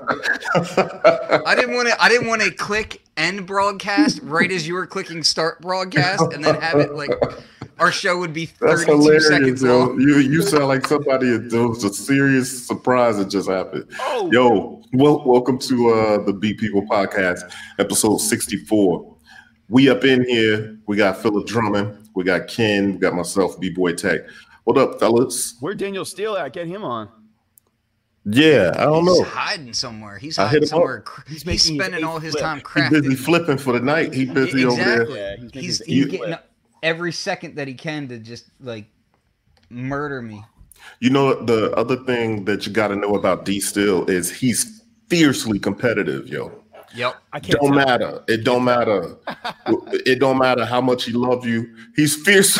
I didn't want to. I didn't want to click end broadcast right as you were clicking start broadcast, and then have it like our show would be That's 32 hilarious, seconds yo. long. You you sound like somebody. It was a serious surprise that just happened. Oh, Yo, well, welcome to uh the Beat People podcast, episode 64. We up in here. We got Philip Drummond. We got Ken. We got myself, B Boy Tech. What up, fellas? where Daniel Steele at? Get him on. Yeah, I don't know. He's know. hiding somewhere. He's I hit hiding somewhere. He's He's, making his spending all his flip. time He crafting. busy flipping for the night. He busy over there. Exactly. Yeah, he's he's he's getting flip. every second that he can to just like murder me. You know the other thing that you got to know about D Still is he's fiercely competitive, yo. Yep. I can't. don't tell. matter. It don't matter. it don't matter how much he love you. He's fierce.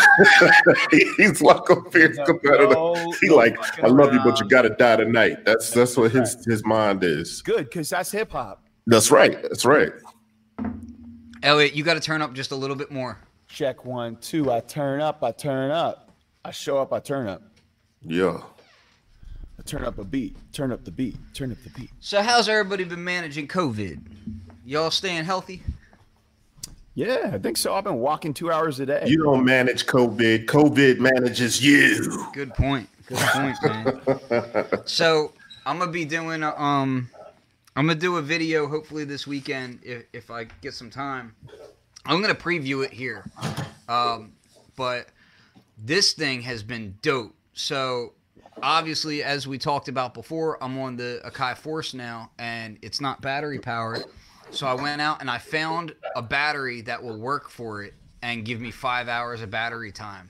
He's like a fierce No, competitor. no, he no like, I love you, but you gotta die tonight. That's that's what his his mind is. Good, because that's hip hop. That's right. That's right. Elliot, you got to turn up just a little bit more. Check one, two. I turn up. I turn up. I show up. I turn up. Yeah. I turn up a beat. Turn up the beat. Turn up the beat. So how's everybody been managing COVID? Y'all staying healthy? Yeah, I think so. I've been walking two hours a day. You don't manage COVID. COVID manages you. Good point. Good point, man. so I'm gonna be doing a, um, I'm gonna do a video hopefully this weekend if if I get some time. I'm gonna preview it here, um, but this thing has been dope. So obviously, as we talked about before, I'm on the Akai Force now, and it's not battery powered. So I went out and I found a battery that will work for it and give me five hours of battery time.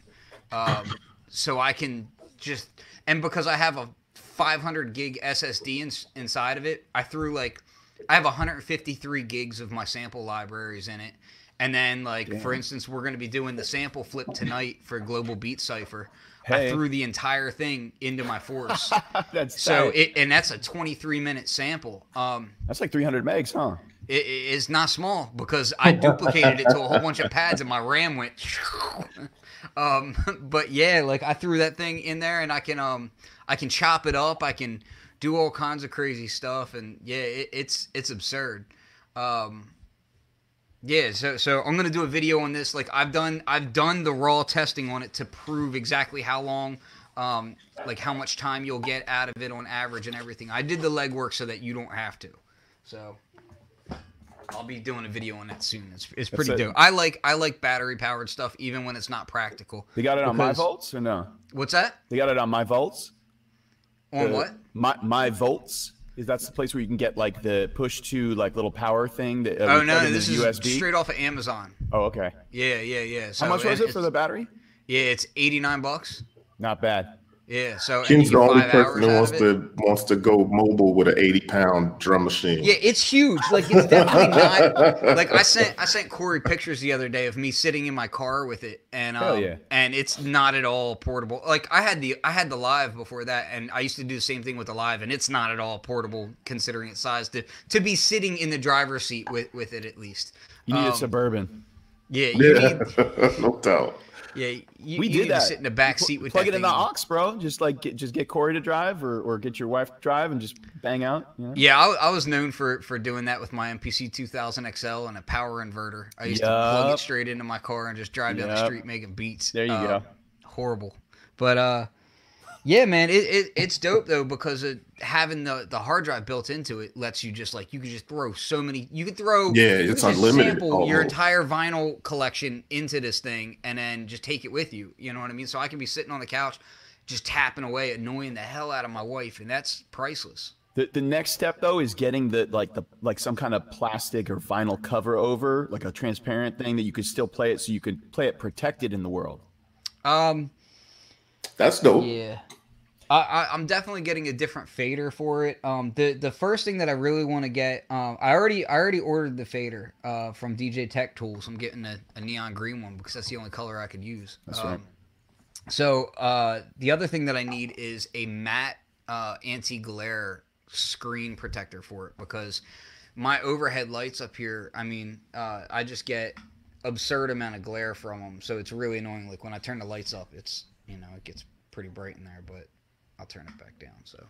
Um, so I can just and because I have a 500 gig SSD in, inside of it, I threw like I have 153 gigs of my sample libraries in it. And then, like for instance, we're going to be doing the sample flip tonight for Global Beat Cipher. I threw the entire thing into my force. that's so tight. it and that's a 23 minute sample. Um, that's like 300 megs, huh? it, it is not small because I duplicated it to a whole bunch of pads and my RAM went. um, but yeah, like I threw that thing in there and I can um I can chop it up. I can do all kinds of crazy stuff and yeah, it, it's it's absurd. Um, yeah, so so I'm gonna do a video on this. Like I've done I've done the raw testing on it to prove exactly how long. Um, like how much time you'll get out of it on average and everything. I did the legwork so that you don't have to. So I'll be doing a video on that soon. It's, it's pretty it. dope. I like I like battery powered stuff even when it's not practical. They got it on MyVolts or no? What's that? They got it on MyVolts. On Uh, what? My MyVolts. Is that's the place where you can get like the push 2 like little power thing that uh, Oh no, this is USB? straight off of Amazon. Oh, okay. Yeah, yeah, yeah. So How much was it for the battery? Yeah, it's eighty nine bucks. Not bad. Yeah, so and Ken's the only person hours who wants to wants to go mobile with an 80 pound drum machine. Yeah, it's huge. Like it's definitely not. Like I sent I sent Corey pictures the other day of me sitting in my car with it, and Hell um, yeah. and it's not at all portable. Like I had the I had the live before that, and I used to do the same thing with the live, and it's not at all portable considering its size to to be sitting in the driver's seat with with it at least. You need Um, a suburban. Yeah, you Yeah, need no doubt. Yeah you, We you did that. sit in the back seat with plug it in the aux, bro. Just like get, just get Corey to drive, or, or get your wife to drive, and just bang out. You know? Yeah, I, I was known for for doing that with my MPC 2000 XL and a power inverter. I used to plug it straight into my car and just drive down the street making beats. There you Uh, go. Horrible, but uh, yeah, man, it, it it's dope though because it, having the the hard drive built into it lets you just like you can just throw so many. You can throw Yeah, it's unlimited, Sample your entire vinyl collection into this thing and then just take it with you. You know what I mean? So I can be sitting on the couch. Just tapping away, annoying the hell out of my wife, and that's priceless. The, the next step though is getting the like the like some kind of plastic or vinyl cover over, like a transparent thing that you could still play it, so you could play it protected in the world. Um, That's dope. Yeah. I, I'm definitely getting a different fader for it. Um, the the first thing that I really want to get, um, I already I already ordered the fader uh, from DJ Tech Tools. I'm getting a, a neon green one because that's the only color I could use. That's um, right. So uh, the other thing that I need is a matte uh, anti-glare screen protector for it because my overhead lights up here. I mean, uh, I just get absurd amount of glare from them, so it's really annoying. Like when I turn the lights up, it's you know it gets pretty bright in there, but I'll turn it back down. So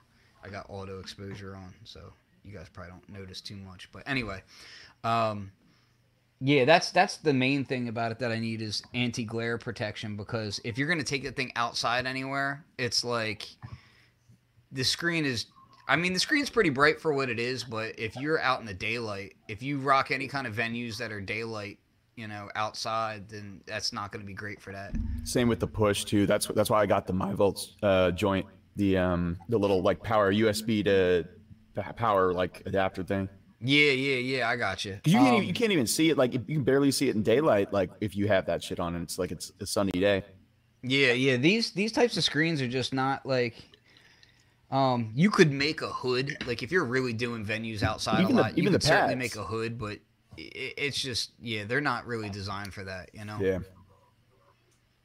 I got auto exposure on, so you guys probably don't notice too much. But anyway, um, yeah, that's that's the main thing about it that I need is anti glare protection because if you're gonna take the thing outside anywhere, it's like the screen is. I mean, the screen's pretty bright for what it is, but if you're out in the daylight, if you rock any kind of venues that are daylight, you know, outside, then that's not going to be great for that. Same with the push 2. That's that's why I got the MyVolts uh, joint, the um the little like power USB to power like adapter thing. Yeah, yeah, yeah. I got you. You can't um, even, you can't even see it. Like you can barely see it in daylight. Like if you have that shit on, and it's like it's a sunny day. Yeah, yeah. These these types of screens are just not like. Um, you could make a hood. Like if you're really doing venues outside even a lot, the, you could certainly make a hood. But it, it's just yeah, they're not really designed for that. You know. Yeah.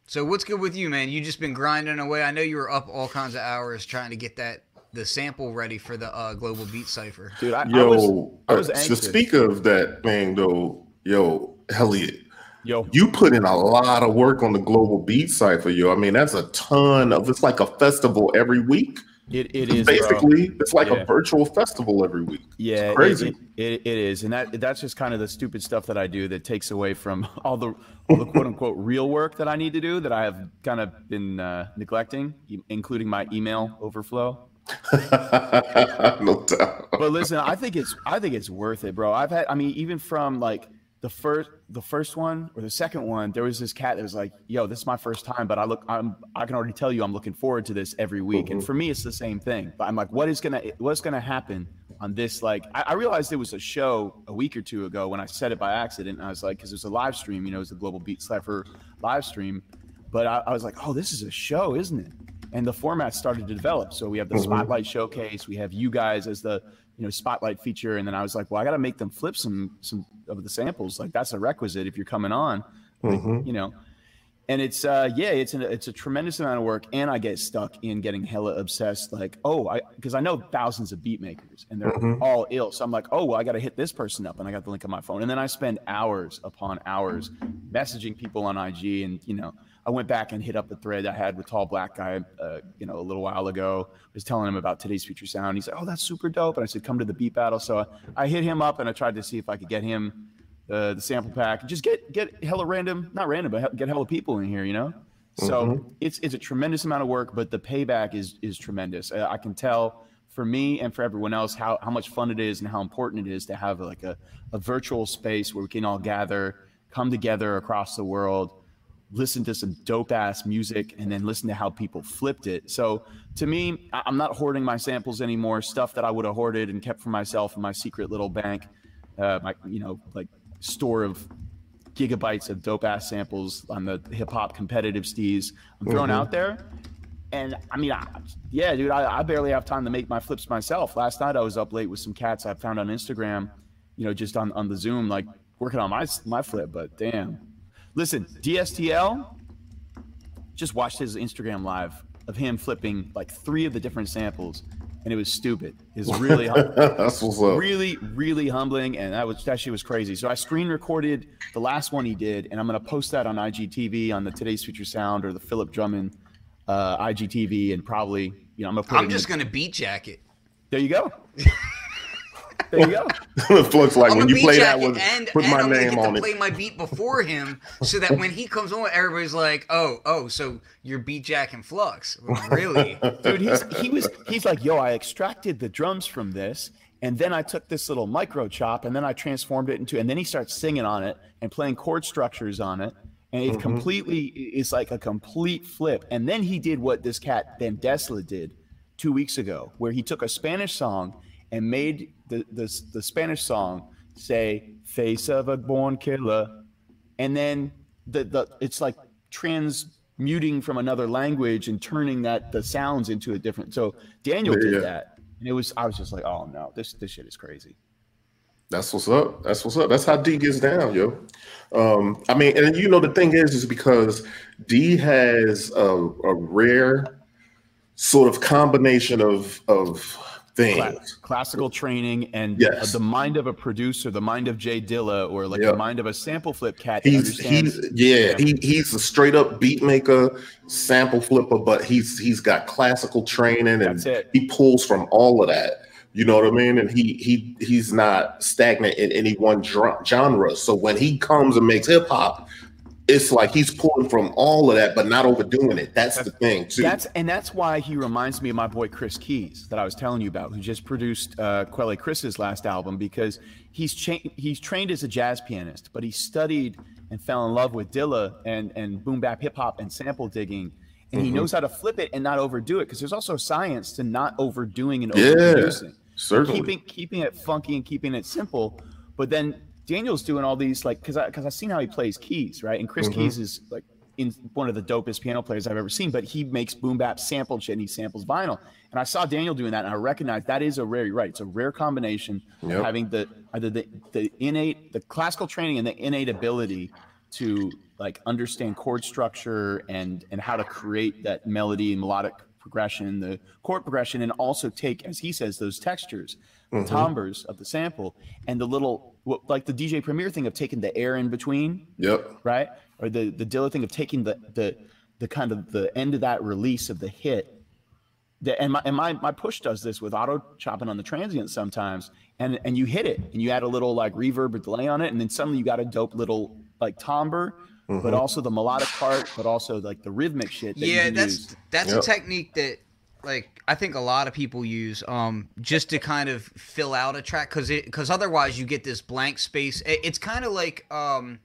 So what's good with you, man? You just been grinding away. I know you were up all kinds of hours trying to get that the sample ready for the uh, global beat cipher. Dude, I, yo, I was, I was uh, to speak of that thing though, yo, Elliot, yo, you put in a lot of work on the global beat cipher, yo. I mean, that's a ton of. It's like a festival every week. It, it is basically bro. it's like yeah. a virtual festival every week. Yeah, it's crazy. It, it, it is, and that that's just kind of the stupid stuff that I do that takes away from all the all the quote unquote real work that I need to do that I have kind of been uh, neglecting, including my email overflow. no doubt. But listen, I think it's I think it's worth it, bro. I've had I mean, even from like the first the first one or the second one, there was this cat that was like, "Yo, this is my first time, but I look I'm I can already tell you I'm looking forward to this every week." Mm-hmm. And for me, it's the same thing. But I'm like, what is gonna what's gonna happen on this? Like, I, I realized it was a show a week or two ago when I said it by accident. I was like, because it was a live stream, you know, it was a Global Beat Cipher live stream. But I, I was like, oh, this is a show, isn't it? and the format started to develop. So we have the mm-hmm. spotlight showcase, we have you guys as the you know spotlight feature, and then I was like, well, I got to make them flip some some of the samples. Like that's a requisite if you're coming on, mm-hmm. you know. And it's uh yeah, it's a it's a tremendous amount of work, and I get stuck in getting hella obsessed. Like oh, I because I know thousands of beat makers, and they're mm-hmm. all ill. So I'm like, oh, well, I got to hit this person up, and I got the link on my phone, and then I spend hours upon hours messaging people on IG, and you know I went back and hit up the thread I had with Tall Black Guy, uh, you know, a little while ago. I was telling him about today's future sound. He's like, "Oh, that's super dope." And I said, "Come to the beat battle." So I, I hit him up and I tried to see if I could get him uh, the sample pack. Just get get hella random, not random, but get hella people in here. You know. So mm-hmm. it's it's a tremendous amount of work, but the payback is is tremendous. Uh, I can tell for me and for everyone else how, how much fun it is and how important it is to have like a, a virtual space where we can all gather, come together across the world listen to some dope ass music and then listen to how people flipped it. So to me, I'm not hoarding my samples anymore. Stuff that I would have hoarded and kept for myself in my secret little bank, uh, my you know like store of gigabytes of dope ass samples on the hip hop competitive steez. I'm throwing mm-hmm. out there. And I mean, I, yeah, dude, I, I barely have time to make my flips myself. Last night I was up late with some cats I found on Instagram, you know, just on, on the Zoom, like working on my my flip. But damn, Listen, DSTL just watched his Instagram live of him flipping like three of the different samples, and it was stupid. It's really, That's what's up. really, really humbling, and that was that shit was crazy. So I screen recorded the last one he did, and I'm gonna post that on IGTV on the Today's Future Sound or the Philip Drummond uh, IGTV, and probably you know I'm gonna. I'm just the, gonna beat jacket. There you go. There you go. Flux like I'm when you play that with and, put and my I'm name on to it. Play my beat before him, so that when he comes on, everybody's like, "Oh, oh, so you're beat Jack and Flux, really, dude?" He's he was he's like, "Yo, I extracted the drums from this." And then I took this little micro chop and then I transformed it into, and then he starts singing on it and playing chord structures on it. And it mm-hmm. completely is like a complete flip. And then he did what this cat Ben Desla did two weeks ago, where he took a Spanish song and made the, the, the Spanish song say "face of a born killer," and then the, the it's like transmuting from another language and turning that the sounds into a different. So Daniel yeah. did that, and it was I was just like, oh no, this this shit is crazy. That's what's up. That's what's up. That's how D gets down, yo. Um, I mean, and you know the thing is, is because D has a, a rare sort of combination of of things. classical training and yes. the mind of a producer, the mind of Jay Dilla, or like the mind of a sample flip cat. He's, he's yeah, yeah, He, he's a straight up beat maker, sample flipper, but he's he's got classical training and he pulls from all of that. You know what I mean? And he he he's not stagnant in any one genre. So when he comes and makes hip hop, it's like he's pulling from all of that, but not overdoing it. That's, that's the thing, too. That's and that's why he reminds me of my boy Chris Keys that I was telling you about, who just produced uh, Quelle Chris's last album because he's cha- he's trained as a jazz pianist, but he studied and fell in love with Dilla and and boom bap hip hop and sample digging, and mm-hmm. he knows how to flip it and not overdo it because there's also science to not overdoing and overproducing. Yeah, certainly. Keeping keeping it funky and keeping it simple, but then Daniel's doing all these like because I because I've seen how he plays keys, right? And Chris mm-hmm. Keys is like in one of the dopest piano players I've ever seen, but he makes boom bap sampled shit and he samples vinyl. And I saw Daniel doing that and I recognize that is a rare right. It's a rare combination yep. having the either the, the innate the classical training and the innate ability to like understand chord structure and and how to create that melody and melodic progression, the chord progression, and also take, as he says, those textures, mm-hmm. timbres of the sample, and the little like the DJ Premier thing of taking the air in between. Yep. Right. Or the the Dilla thing of taking the the the kind of the end of that release of the hit. The, and my and my my push does this with auto chopping on the transient sometimes, and and you hit it and you add a little like reverb or delay on it, and then suddenly you got a dope little like timbre mm-hmm. but also the melodic part, but also like the rhythmic shit. That yeah, that's use. that's yep. a technique that like I think a lot of people use um just to kind of fill out a track because it because otherwise you get this blank space. It, it's kind of like um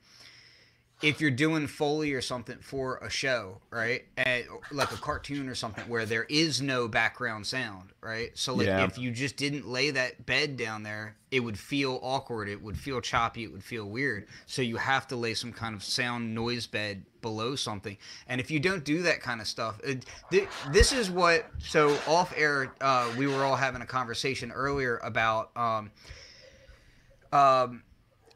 if you're doing foley or something for a show, right? And, like a cartoon or something where there is no background sound, right? So like yeah. if you just didn't lay that bed down there, it would feel awkward, it would feel choppy, it would feel weird. So you have to lay some kind of sound noise bed below something. And if you don't do that kind of stuff, it, th- this is what so off air uh, we were all having a conversation earlier about um um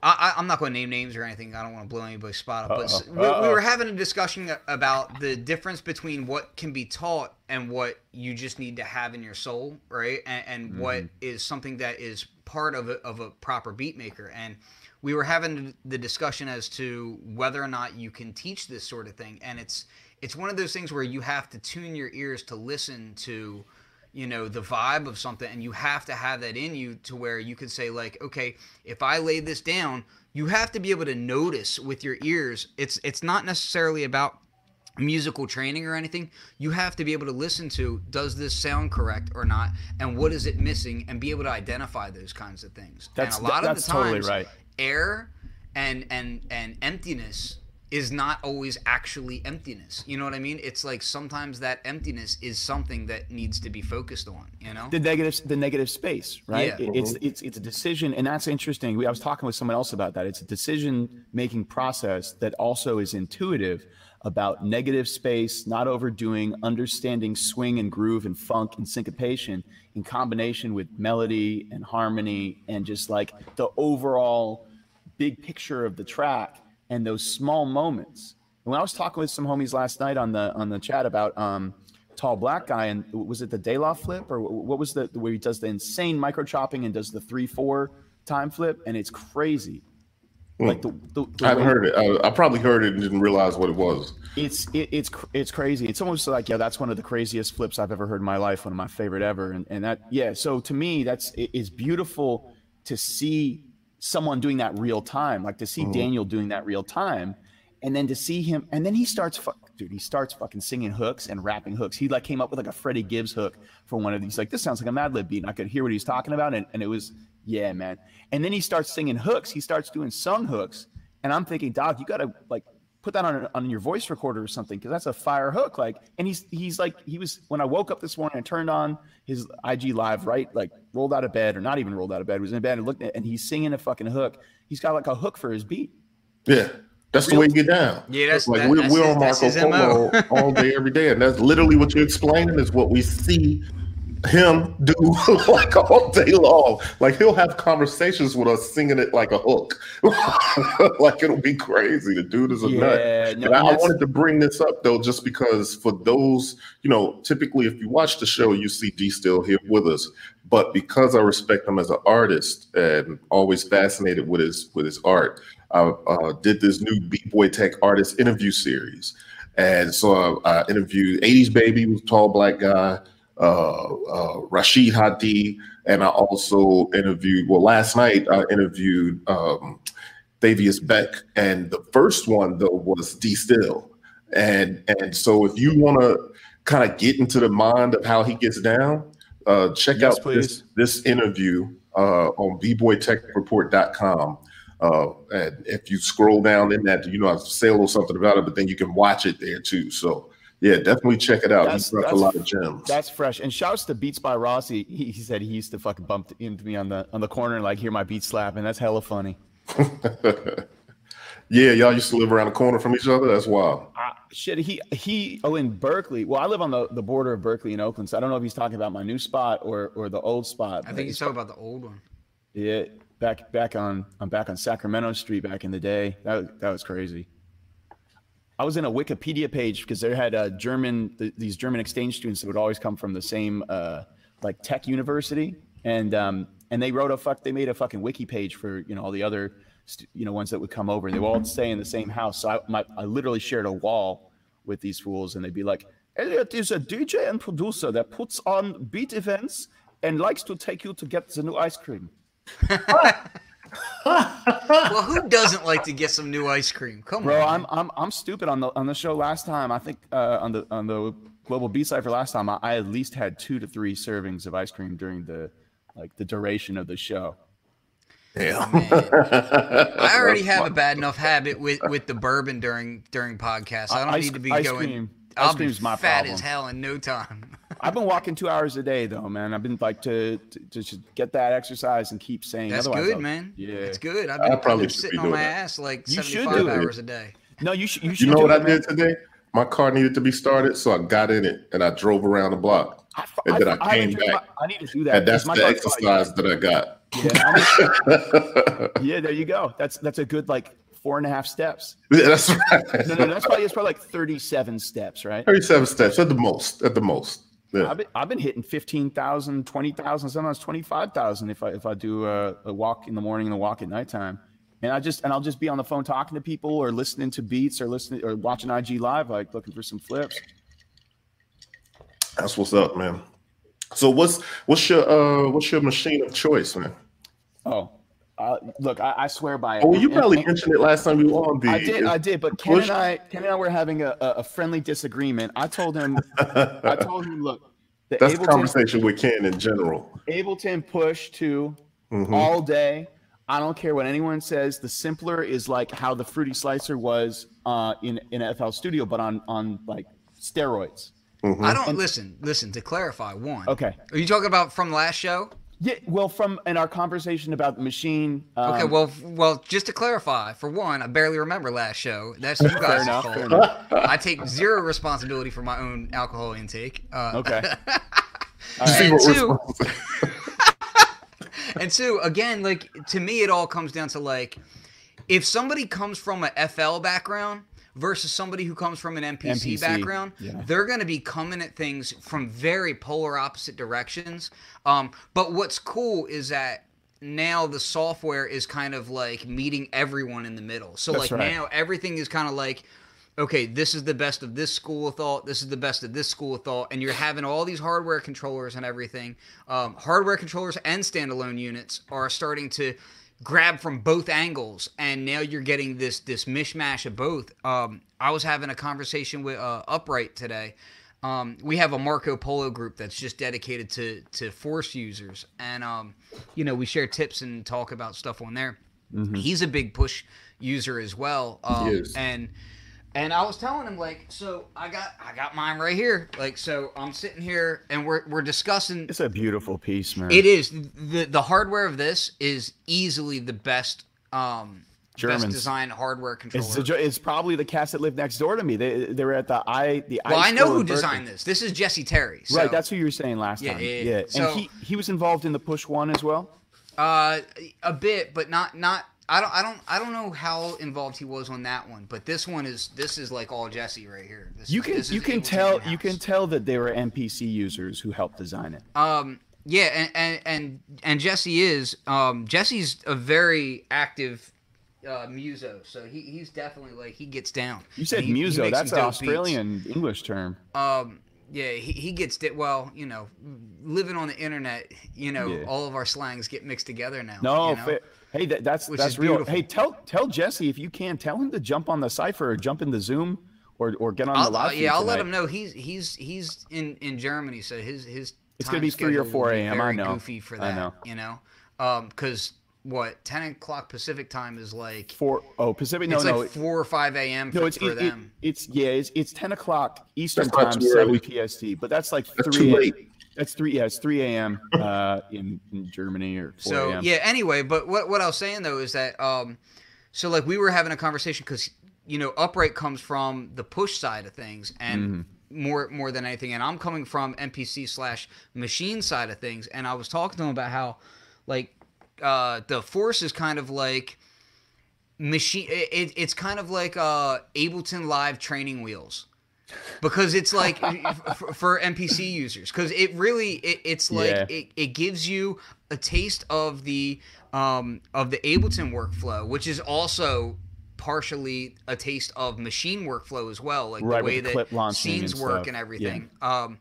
I, am not going to name names or anything. I don't want to blow anybody's spot up. But we, we, were having a discussion about the difference between what can be taught and what you just need to have in your soul, right? And, and mm-hmm. what is something that is part of a, of a proper beat maker. And we were having the discussion as to whether or not you can teach this sort of thing. And it's it's one of those things where you have to tune your ears to listen to you know the vibe of something and you have to have that in you to where you can say like okay if i lay this down you have to be able to notice with your ears it's it's not necessarily about musical training or anything you have to be able to listen to does this sound correct or not and what is it missing and be able to identify those kinds of things that's, and a lot of the times totally right. Air and and and emptiness is not always actually emptiness. You know what I mean? It's like sometimes that emptiness is something that needs to be focused on. You know, the negative, the negative space, right? Yeah. It's mm-hmm. it's it's a decision, and that's interesting. I was talking with someone else about that. It's a decision making process that also is intuitive about negative space, not overdoing, understanding swing and groove and funk and syncopation in combination with melody and harmony and just like the overall big picture of the track and those small moments. And when I was talking with some homies last night on the on the chat about um, tall black guy, and was it the Dayloff flip or what was the where he does the insane micro chopping and does the three four time flip, and it's crazy. Hmm. Like the, the, the I haven't heard it. I, I, probably heard it and didn't realize what it was. It's it, it's it's crazy. It's almost like yeah, that's one of the craziest flips I've ever heard in my life. One of my favorite ever. And and that yeah. So to me, that's it, it's beautiful to see someone doing that real time, like to see mm-hmm. Daniel doing that real time, and then to see him, and then he starts, dude, he starts fucking singing hooks and rapping hooks. He like came up with like a Freddie Gibbs hook for one of these. Like this sounds like a Madlib beat, and I could hear what he's talking about, and, and it was yeah, man. And then he starts singing hooks. He starts doing sung hooks, and I'm thinking, Doc, you gotta like put that on on your voice recorder or something because that's a fire hook. Like, and he's he's like he was when I woke up this morning and turned on his IG live, right? Like rolled out of bed or not even rolled out of bed, He was in bed and looked at and he's singing a fucking hook. He's got like a hook for his beat. Yeah. That's Real, the way you get down. Yeah, that's like that, we're, that's we're on Marco Polo all day, every day, and that's literally what you're explaining is what we see him do like all day long. Like he'll have conversations with us singing it like a hook. like it'll be crazy. The dude is a yeah, nut. No, I, I wanted to bring this up though, just because for those, you know, typically if you watch the show, you see D still here with us. But because I respect him as an artist and always fascinated with his with his art, I uh, did this new Beat Boy Tech artist interview series. And so I, I interviewed 80s Baby, was tall black guy uh, uh, Rashid Hadee, and I also interviewed. Well, last night I interviewed um, Thavius Beck, and the first one though was D Still, and and so if you want to kind of get into the mind of how he gets down, uh, check Yes, out this, this interview uh, on bboytechreport.com. Uh, and if you scroll down in that, you know, I say a little something about it, but then you can watch it there too. So yeah, definitely check it out. That's- He's a lot of gems. That's fresh. And shouts to Beats by Rossi. He, he said he used to fucking bump into me on the on the corner and like hear my beat slap, and that's hella funny. yeah, y'all used to live around the corner from each other. That's wild. Uh, shit, he he. Oh, in Berkeley. Well, I live on the, the border of Berkeley and Oakland, so I don't know if he's talking about my new spot or or the old spot. I think he's talking about the old one. Yeah, back back on I'm back on Sacramento Street back in the day. That that was crazy. I was in a Wikipedia page because they had uh, German th- these German exchange students that would always come from the same uh, like tech university, and um, and they wrote a fuck they made a fucking wiki page for you know all the other you know ones that would come over. And they would all stay in the same house. So I my, I literally shared a wall with these fools, and they'd be like, Elliot is a DJ and producer that puts on beat events and likes to take you to get the new ice cream. Well, who doesn't like to get some new ice cream? Come Bro, on. I'm I'm I'm stupid on the on the show last time. I think uh, on the on the global B Cipher last time, I, I at least had two to three servings of ice cream during the like the duration of the show. Yeah. I already have a bad enough habit with with the bourbon during during podcasts. I don't Ice- need to be ice going. cream- I'll ice be cream's my fat problem. as hell in no time. I've been walking two hours a day though, man. I've been like to to, to just get that exercise and keep saying. That's otherwise good, I'll- man. Yeah, That's good. I've I been, I've probably been sitting be on my that. ass like You should 75 do it. hours a day. No, you should. You, should You know do what it, I man. did today? My car needed to be started, so I got in it and I drove around the block. I, And then I haven't came driven back. my- I need to do that. And that's the my exercise that I got. Yeah, yeah, there you go. That's that's a good like four and a half steps. Yeah, that's right. No, no, that's probably it's probably like thirty-seven steps, right? 37 steps at the most. At the most. Yeah. I've been, I've been hitting 15,000, 20,000, sometimes 25,000 if I if I do a, a walk in the morning and a walk at nighttime. And I just and I'll just be on the phone talking to people or listening to beats or listening or watching IG live like looking for some flips. That's what's up, man. So what's what's your uh what's your machine of choice, man? Oh, uh, look, I, I swear by it. Oh, you And- probably and- mentioned it last time you were on the I did, I did, but Ken and I, Ken and I were having a, a a friendly disagreement. I told him, I told him, look, the That's the Ableton, conversation with Ken in general. Ableton push 2 Mhm. all day. I don't care what anyone says. The simpler is like how the Fruity Slicer was uh, in in FL Studio, but on on like steroids. I don't listen. Listen to clarify. One. Okay. Are you talking about from last show? Yeah. Well, from in our conversation about the machine. Um, Okay. well, well, just to clarify, for one, I barely remember last show. That's you guys' enough, fault. I take zero responsibility for my own alcohol intake. Uh, Okay. See And two- And two, again, like to me, it all comes down to like, if somebody comes from a FL background versus somebody who comes from an MPC, MPC, background, yeah. they're going to be coming at things from very polar opposite directions. Um, but what's cool is that now the software is kind of like meeting everyone in the middle. So That's like right. now everything is kind of like okay, this is the best of this school of thought, this is the best of this school of thought, and you're having all these hardware controllers and everything. Um, hardware controllers and standalone units are starting to grab from both angles, and now you're getting this this mishmash of both. Um, I was having a conversation with uh, Upright today. Um, we have a Marco Polo group that's just dedicated to to Force users, and um, you know we share tips and talk about stuff on there. He's a big push user as well, um, and and I was telling him like, so I got I got mine right here. Like, so I'm sitting here and we're we're discussing. It's a beautiful piece, man. It is the the hardware of this is easily the best um best Germans. design hardware controller. It's, jo- it's probably the cast that lived next door to me. They they were at the i the. well, I know who in Berkeley. designed this. This is Jesse Terry. So, Right, that's who you were saying last Yeah, time. yeah, Yeah, yeah. and So- he he was involved in the push one as well. Uh, a bit, but not not. I don't I don't I don't know how involved he was on that one, but this one is this is like all Jesse right here. This You can you can tell you can tell that they were MPC users who helped design it. Um, yeah, and, and and and Jesse is um Jesse's a very active uh muso, so he, he's definitely like he gets down. You said he- he muso. makes That's an dope beats. Australian English term. Um, Yeah, he, he gets it. Well, you know, living on the internet, you know, Yeah. all of our slangs get mixed together now. No, you know? Fa- hey, that, that's Which that's real. beautiful. Hey, tell tell Jesse if you can tell him to jump on the cipher or jump in the Zoom or or get on the I'll, live. uh, feed yeah, I'll let him know. He's he's he's in in Germany, so his his It's gonna be 3 or 4 a.m., I very know. Goofy for I that, know. you know, um, because what ten o'clock Pacific time is like. Four oh Pacific. No, it's no, like four or five a.m. no. for, It's for it, it, it's yeah. It's, it's ten o'clock Eastern That's time, seven early. PST. But that's like That's three. That's three. Yeah, it's three a.m. Uh, in in Germany or four So yeah. Anyway, but what what I was saying though is that um, so like we were having a conversation because you know upright comes from the push side of things and Mm-hmm. more more than anything, and I'm coming from MPC slash machine side of things, and I was talking to him about how like uh, the force is kind of like machine. It, it's kind of like uh, Ableton Live training wheels. Because it's like for, for MPC users, because it really it, it's like Yeah. it, it gives you a taste of the um, of the Ableton workflow, which is also partially a taste of machine workflow as well, like Right, the way the that scenes and work and Yeah. everything. Um,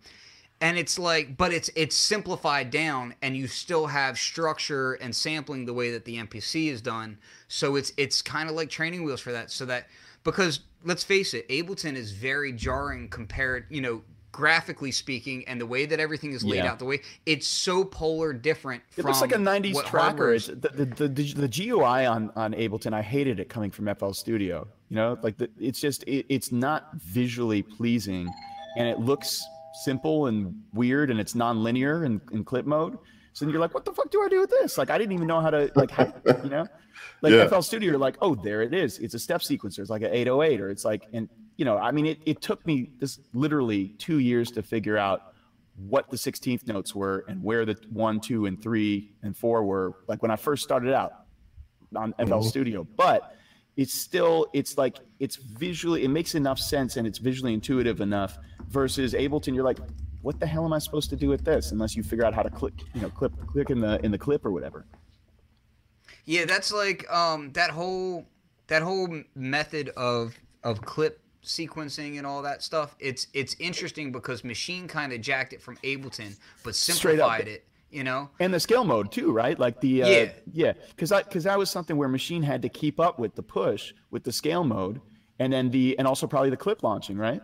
and it's like, but it's it's simplified down, and you still have structure and sampling the way that the MPC is done. So it's it's kind of like training wheels for that. So that because let's face it, Ableton is very jarring compared, you know, graphically speaking, and the way that everything is laid Yeah. out. The way it's so polar different. It from looks like a '90s tracker. It's is- the, the, the, the, the GUI on, on Ableton. I hated it coming from FL Studio. You know, like the, it's just it, it's not visually pleasing, and it looks simple and weird, and it's non-linear in, in clip mode. So then you're like, what the fuck do I do with this? Like I didn't even know how to like, how, you know, like Yeah. FL Studio. You're like, oh, there it is. It's a step sequencer. It's like an 808, or it's like, and you know, I mean, it, it took me this literally two years to figure out what the 16th notes were and where the one, two, and three and four were. Like when I first started out on FL mm-hmm. Studio, but it's still it's like it's visually it makes enough sense and it's visually intuitive enough versus Ableton. You're like, what the hell am I supposed to do with this? Unless you figure out how to click, you know, clip click in the in the clip or whatever. Yeah, that's like um that whole that whole method of of clip sequencing and all that stuff. It's it's interesting because Machine kind of jacked it from Ableton, but simplified it. You know, and the scale mode too, right? Like the uh, Yeah. yeah, because I because that was something where machine had to keep up with the push with the scale mode, and then the and also probably the clip launching, right?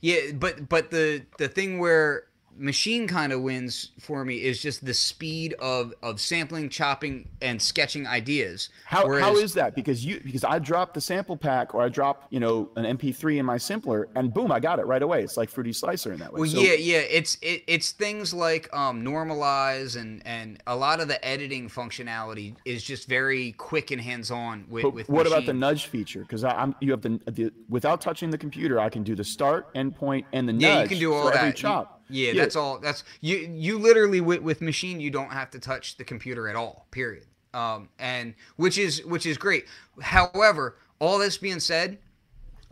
Yeah. But but the the thing where Machine kind of wins for me is just the speed of of sampling, chopping, and sketching ideas. How, how Whereas- is that? Because you because I drop the sample pack or I drop you know an MP3 in my simpler and boom I got it right away. It's like Fruity Slicer in that way. Well, So- yeah, yeah. It's it, it's things like um, normalize and and a lot of the editing functionality is just very quick and hands on with But with. what about the nudge feature? Because I'm you have the, the without touching the computer, I can do the start, endpoint, and the Yeah, nudge you can do all for that. every You- chop. yeah, that's all. That's you. You literally with with machine, you don't have to touch the computer at all. Period. Um, and which is which is great. However, all this being said,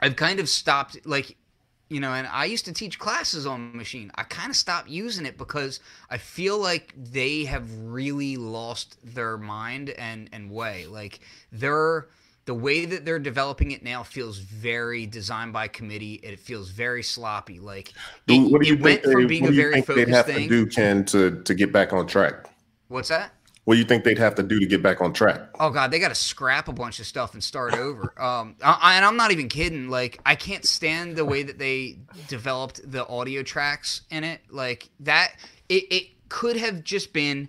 I've kind of stopped like. You know, and I used to teach classes on machine. I kind of stopped using it because I feel like they have really lost their mind and and way. Like they're the way that they're developing it now feels very designed by committee. It feels very sloppy. Like it, what do you it went think, from being a very think focused have thing. to do, Ken, to, to get back on track? What's that? What do you think they'd have to do to get back on track? Oh god, they got to scrap a bunch of stuff and start over. Um, I, and I'm not even kidding. Like, I can't stand the way that they developed the audio tracks in it. Like that, it, it could have just been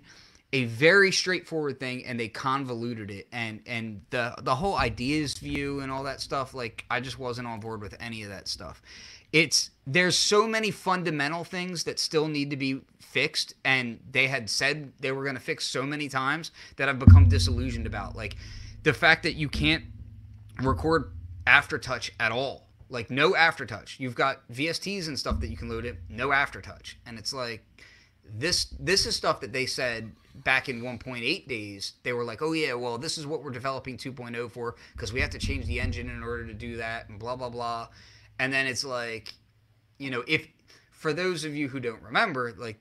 a very straightforward thing, and they convoluted it. And and the the whole ideas view and all that stuff. Like, I just wasn't on board with any of that stuff. It's there's so many fundamental things that still need to be fixed and they had said they were going to fix so many times that I've become disillusioned about like the fact that you can't record aftertouch at all like no aftertouch you've got VSTs and stuff that you can load it no aftertouch and it's like this this is stuff that they said back in 1.8 days they were like oh yeah well this is what we're developing 2.0 for because we have to change the engine in order to do that and blah blah blah and then it's like you know if for those of you who don't remember like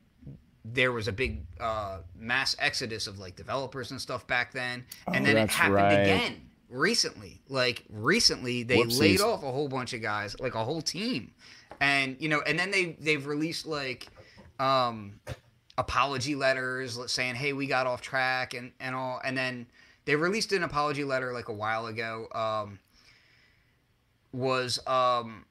there was a big uh, mass exodus of like developers and stuff back then and Oh, then it happened right. again recently like recently they Whoopsies. laid off a whole bunch of guys like a whole team and you know, and then they they've released like um, apology letters saying, "Hey, we got off track," and and all, and then they released an apology letter like a while ago. Um, was um,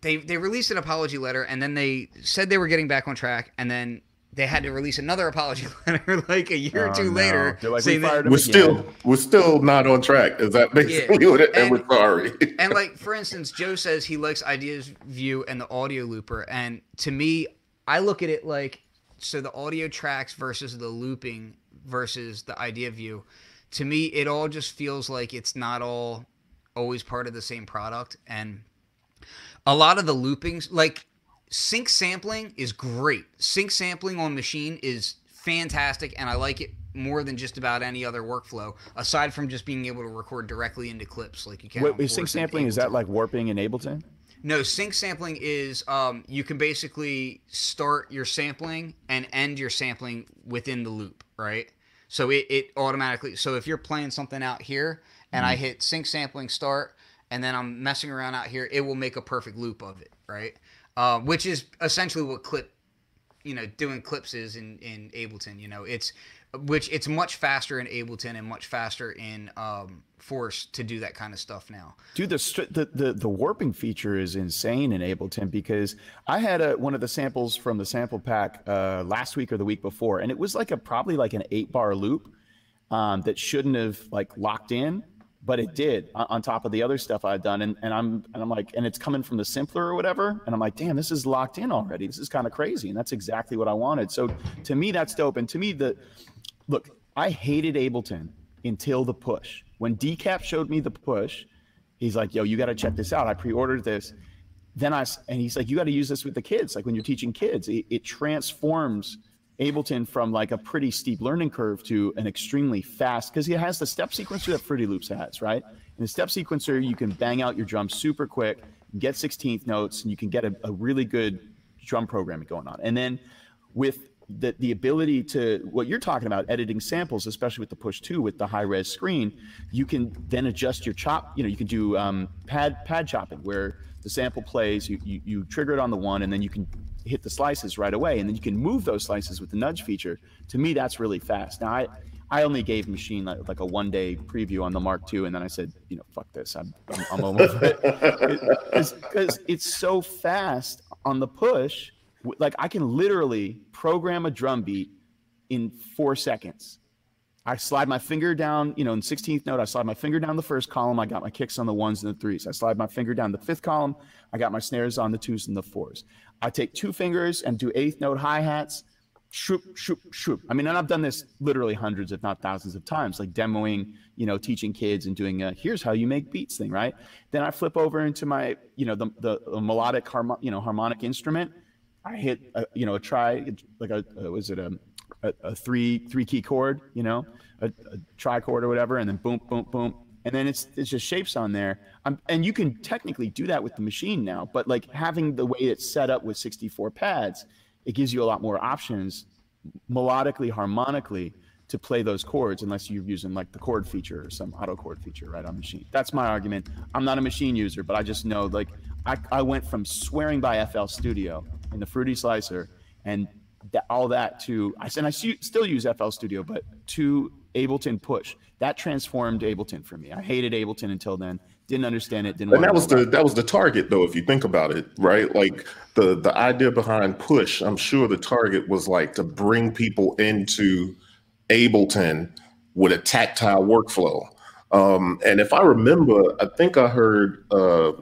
they they released an apology letter, and then they said they were getting back on track, and then they had to release another apology letter like a year or two no. later. Like, saying we fired we're, still we're still not on track. Is that basically Yeah. what it? And, And- we're sorry. and like for instance, Joe says he likes Ideas View and the audio looper, and to me, I look at it like so the audio tracks versus the looping versus the Idea View. To me, it all just feels like it's not all always part of the same product, and a lot of the loopings, like sync sampling, is great. Sync sampling on machine is fantastic, and I like it more than just about any other workflow, aside from just being able to record directly into clips like you can. Wait, sync sampling is that like warping in Ableton? No, sync sampling is um, you can basically start your sampling and end your sampling within the loop, right? So it, it automatically. So if you're playing something out here and I hit sync sampling start and then I'm messing around out here, it will make a perfect loop of it, right? Uh, which is essentially what clip, you know, doing clips is in in Ableton. You know, it's which it's much faster in Ableton and much faster in um, Force to do that kind of stuff now. Dude, the, the the the warping feature is insane in Ableton because I had a, one of the samples from the sample pack uh, last week or the week before, and it was like a probably like an eight bar loop um, that shouldn't have like locked in, but it did on, top of the other stuff I'd done, and, and I'm and I'm like, and it's coming from the simpler or whatever, and I'm like, damn, this is locked in already. This is kind of crazy, and that's exactly what I wanted. So to me, that's dope, and to me, the look, I hated Ableton until the push. When Decap showed me the push, he's like, "Yo, you got to check this out. I pre-ordered this." Then I and he's like, "You got to use this with the kids. Like when you're teaching kids, it, it transforms Ableton from like a pretty steep learning curve to an extremely fast because it has the step sequencer that Fruity Loops has, right? In the step sequencer, you can bang out your drums super quick, get 16th notes, and you can get a, a really good drum programming going on. And then with the, the ability to what you're talking about editing samples especially with the push 2 with the high res screen you can then adjust your chop you know you can do um, pad pad chopping where the sample plays you, you you trigger it on the one and then you can hit the slices right away and then you can move those slices with the nudge feature to me that's really fast now i I only gave Machine like, like a one day preview on the Mark II, and then I said, you know, fuck this, I'm, I'm, I'm over it. Because it's so fast on the push like I can literally program a drum beat in four seconds. I slide my finger down, you know, in 16th note, I slide my finger down the first column. I got my kicks on the ones and the threes. I slide my finger down the fifth column. I got my snares on the twos and the fours. I take two fingers and do eighth note hi hats. Shoop, shoop, shoop. I mean, and I've done this literally hundreds, if not thousands of times, like demoing, you know, teaching kids and doing a here's how you make beats thing, right? Then I flip over into my, you know, the, the, the melodic, harmo- you know, harmonic instrument. I hit, a, you know, a try, like a, a was it a, a, a three three key chord, you know, a, a trichord or whatever, and then boom, boom, boom, and then it's it's just shapes on there. Um, and you can technically do that with the machine now, but like having the way it's set up with 64 pads, it gives you a lot more options, melodically, harmonically, to play those chords, unless you're using like the chord feature or some auto chord feature right on the machine. That's my argument. I'm not a machine user, but I just know like I, I went from swearing by FL Studio in the Fruity Slicer and that, all that to I said I still use FL Studio, but to Ableton Push that transformed Ableton for me. I hated Ableton until then. Didn't understand it. Didn't. And that was the that was the target though, if you think about it, right? Like the the idea behind push, I'm sure the target was like to bring people into Ableton with a tactile workflow. Um, and if I remember, I think I heard uh,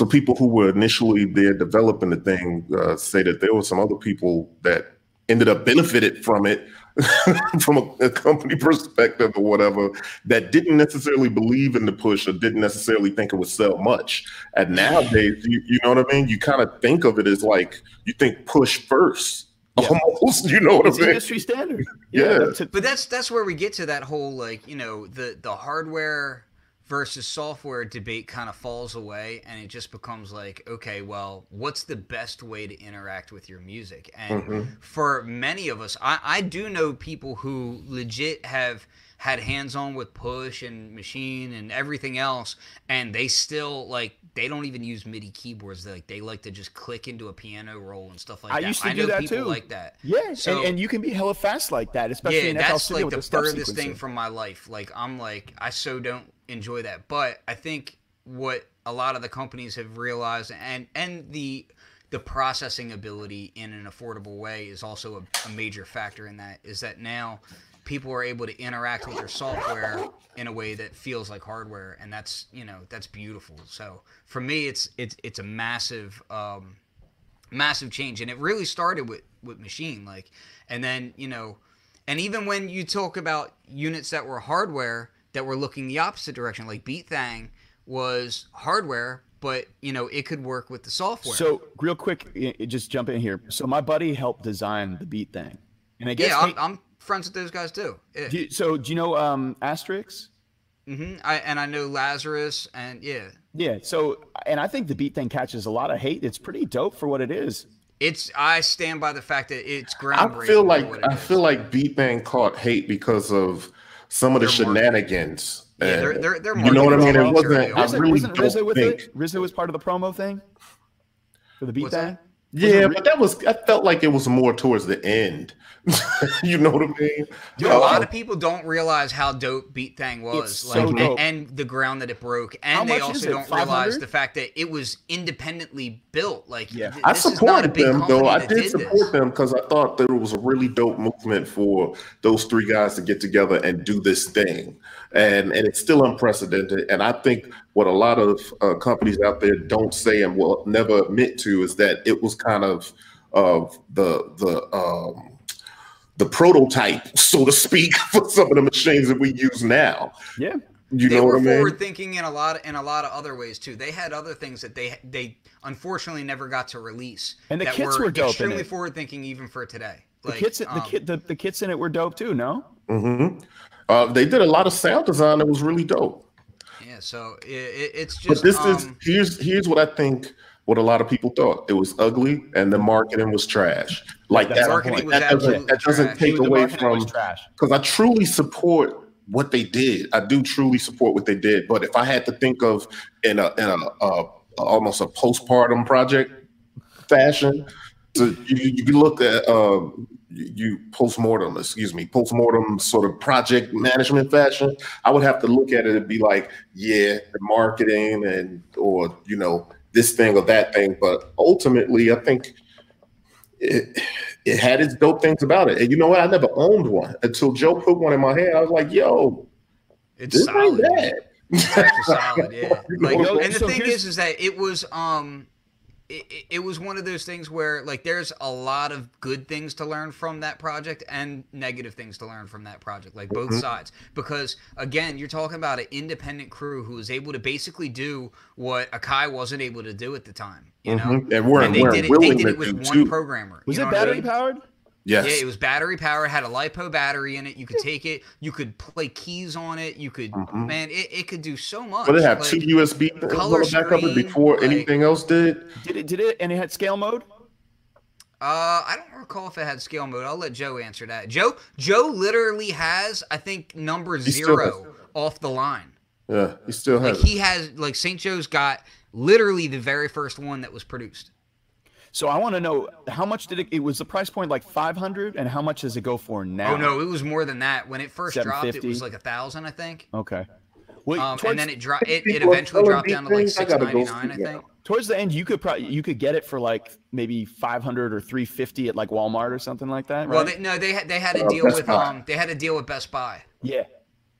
some people who were initially there developing the thing uh, say that there were some other people that ended up benefited from it from a, a company perspective or whatever that didn't necessarily believe in the push or didn't necessarily think it would sell much. And nowadays, you, you know what I mean? You kind of think of it as like you think push first. Yeah. Almost, you know what It's I mean? industry standard. Yeah. that's it. But that's that's where we get to that whole like you know the the hardware versus software debate kind of falls away and it just becomes like okay well what's the best way to interact with your music and Mhm. for many of us I, I do know people who legit have had hands on with push and machine and everything else, and they still like they don't even use MIDI keyboards. They, like they like to just click into a piano roll and stuff like I that. used to I do know that people too. like that. Yeah, So- and, and you can be hella fast like that, especially yeah, in FL that's Studio like the step furthest thing from my life. Like I'm like I so don't enjoy that, but I think what a lot of the companies have realized, and and the the processing ability in an affordable way is also a, a major factor in that. Is that now people are able to interact with their software in a way that feels like hardware, and that's you know that's beautiful. So for me, it's it's it's a massive. Um, massive change and it really started with with Maschine like and then you know and even when you talk about units that were hardware that were looking the opposite direction like beatthang was hardware but you know it could work with the software So real quick, i- i- just jump in here. So my buddy helped design the beat thing, and I guess yeah I'm, hey, I'm friends with those guys too do you- so do you know um Asterix? hmm I, and i know lazarus and yeah Yeah. So and I think the beat thing catches a lot of hate. It's pretty dope for what it is. it's i stand by the fact that it's groundbreaking. I feel like I feel like Beat Thang caught hate because of some of the Their marketing. shenanigans. Yeah, And their- their- their you know what I mean? It wasn't. material. I really wasn't Rizzo don't with think. it? Rizzo was part of the promo thing for the beat What's thing. that? Yeah, but that was. I felt like it was more towards the end. you know what I mean? Dude, a lot uh, of people don't realize how dope Beat Thang was, like, so and, and the ground that it broke, How and they also don't realize the fact that it was independently built. Like, Yeah. th- I this is not a supported big them though. I did did support this. them because I thought there was a really dope movement for those three guys to get together and do this thing, and and it's still unprecedented. And I think what a lot of uh, companies out there don't say and will never admit to is that it was kind of of the the um, the prototype, so to speak, for some of the machines that we use now. Yeah. You They know were what I mean? forward thinking in a lot of, in a lot of other ways too. They had other things that they they unfortunately never got to release. And the that kits were dope extremely forward thinking even for today. The Like, kits, the um, kit, the, the kits in it were dope too. No. mm-hmm. Uh, they did a lot of sound design that was really dope. Yeah, so it, it, it's But just. this um, is here's here's what I think. What a lot of people thought it was ugly and the marketing was trash. Like that, our marketing was that doesn't absolutely that doesn't trash. take away from trash. because I truly support what they did. I do truly support what they did. But if I had to think of in a in a, uh almost a postpartum project fashion, so you, you look at um, you you postmortem, excuse me, postmortem sort of project management fashion. I would have to look at it and be like, yeah, the marketing and or you know this thing or that thing. But ultimately, I think it it had its dope things about it. And you know what? I never owned one until Joe put one in my hand. I was like, yo, it's this solid. ain't bad. It's actually solid, yeah. Like, and the So thing is, is that it was um, it, it- it was one of those things where like there's a lot of good things to learn from that project and negative things to learn from that project, like both Mm-hmm. sides. Because again, you're talking about an independent crew who was able to basically do what Akai wasn't able to do at the time. You know, Mhm. And weren't- and they weren't did it. They did it with one too. programmer. Was you it know what I battery mean? powered? Yes. Yeah, it was battery power. Had a lipo battery in it. You could take it. You could play keys on it. You could, Mhm. man, it, it could do so much. But it had Like, two USB color backup screen, before like- anything else did. Did it? Did it? And it had scale mode. Uh, I don't recall if it had scale mode. I'll let Joe answer that. Joe, Joe literally has, I think, number He zero off the line. Yeah, he still Like has. it. he has, like St. Joe's got literally the very first one that was produced. So I want to know how much did it? It was the price point like five hundred, and how much does it go for now? Oh no, it was more than that. When it first dropped, it was like a thousand, I think. Okay. Well, Um, and then it dropped. It, it eventually dropped down to like things, I six gotta go ninety nine, I see think. towards the end, you could probably you could get it for like maybe five hundred or three fifty at like Walmart or something like that, right? Well, they, no, they had they had a Uh, deal Best with Buy. um they had a deal with Best Buy, yeah.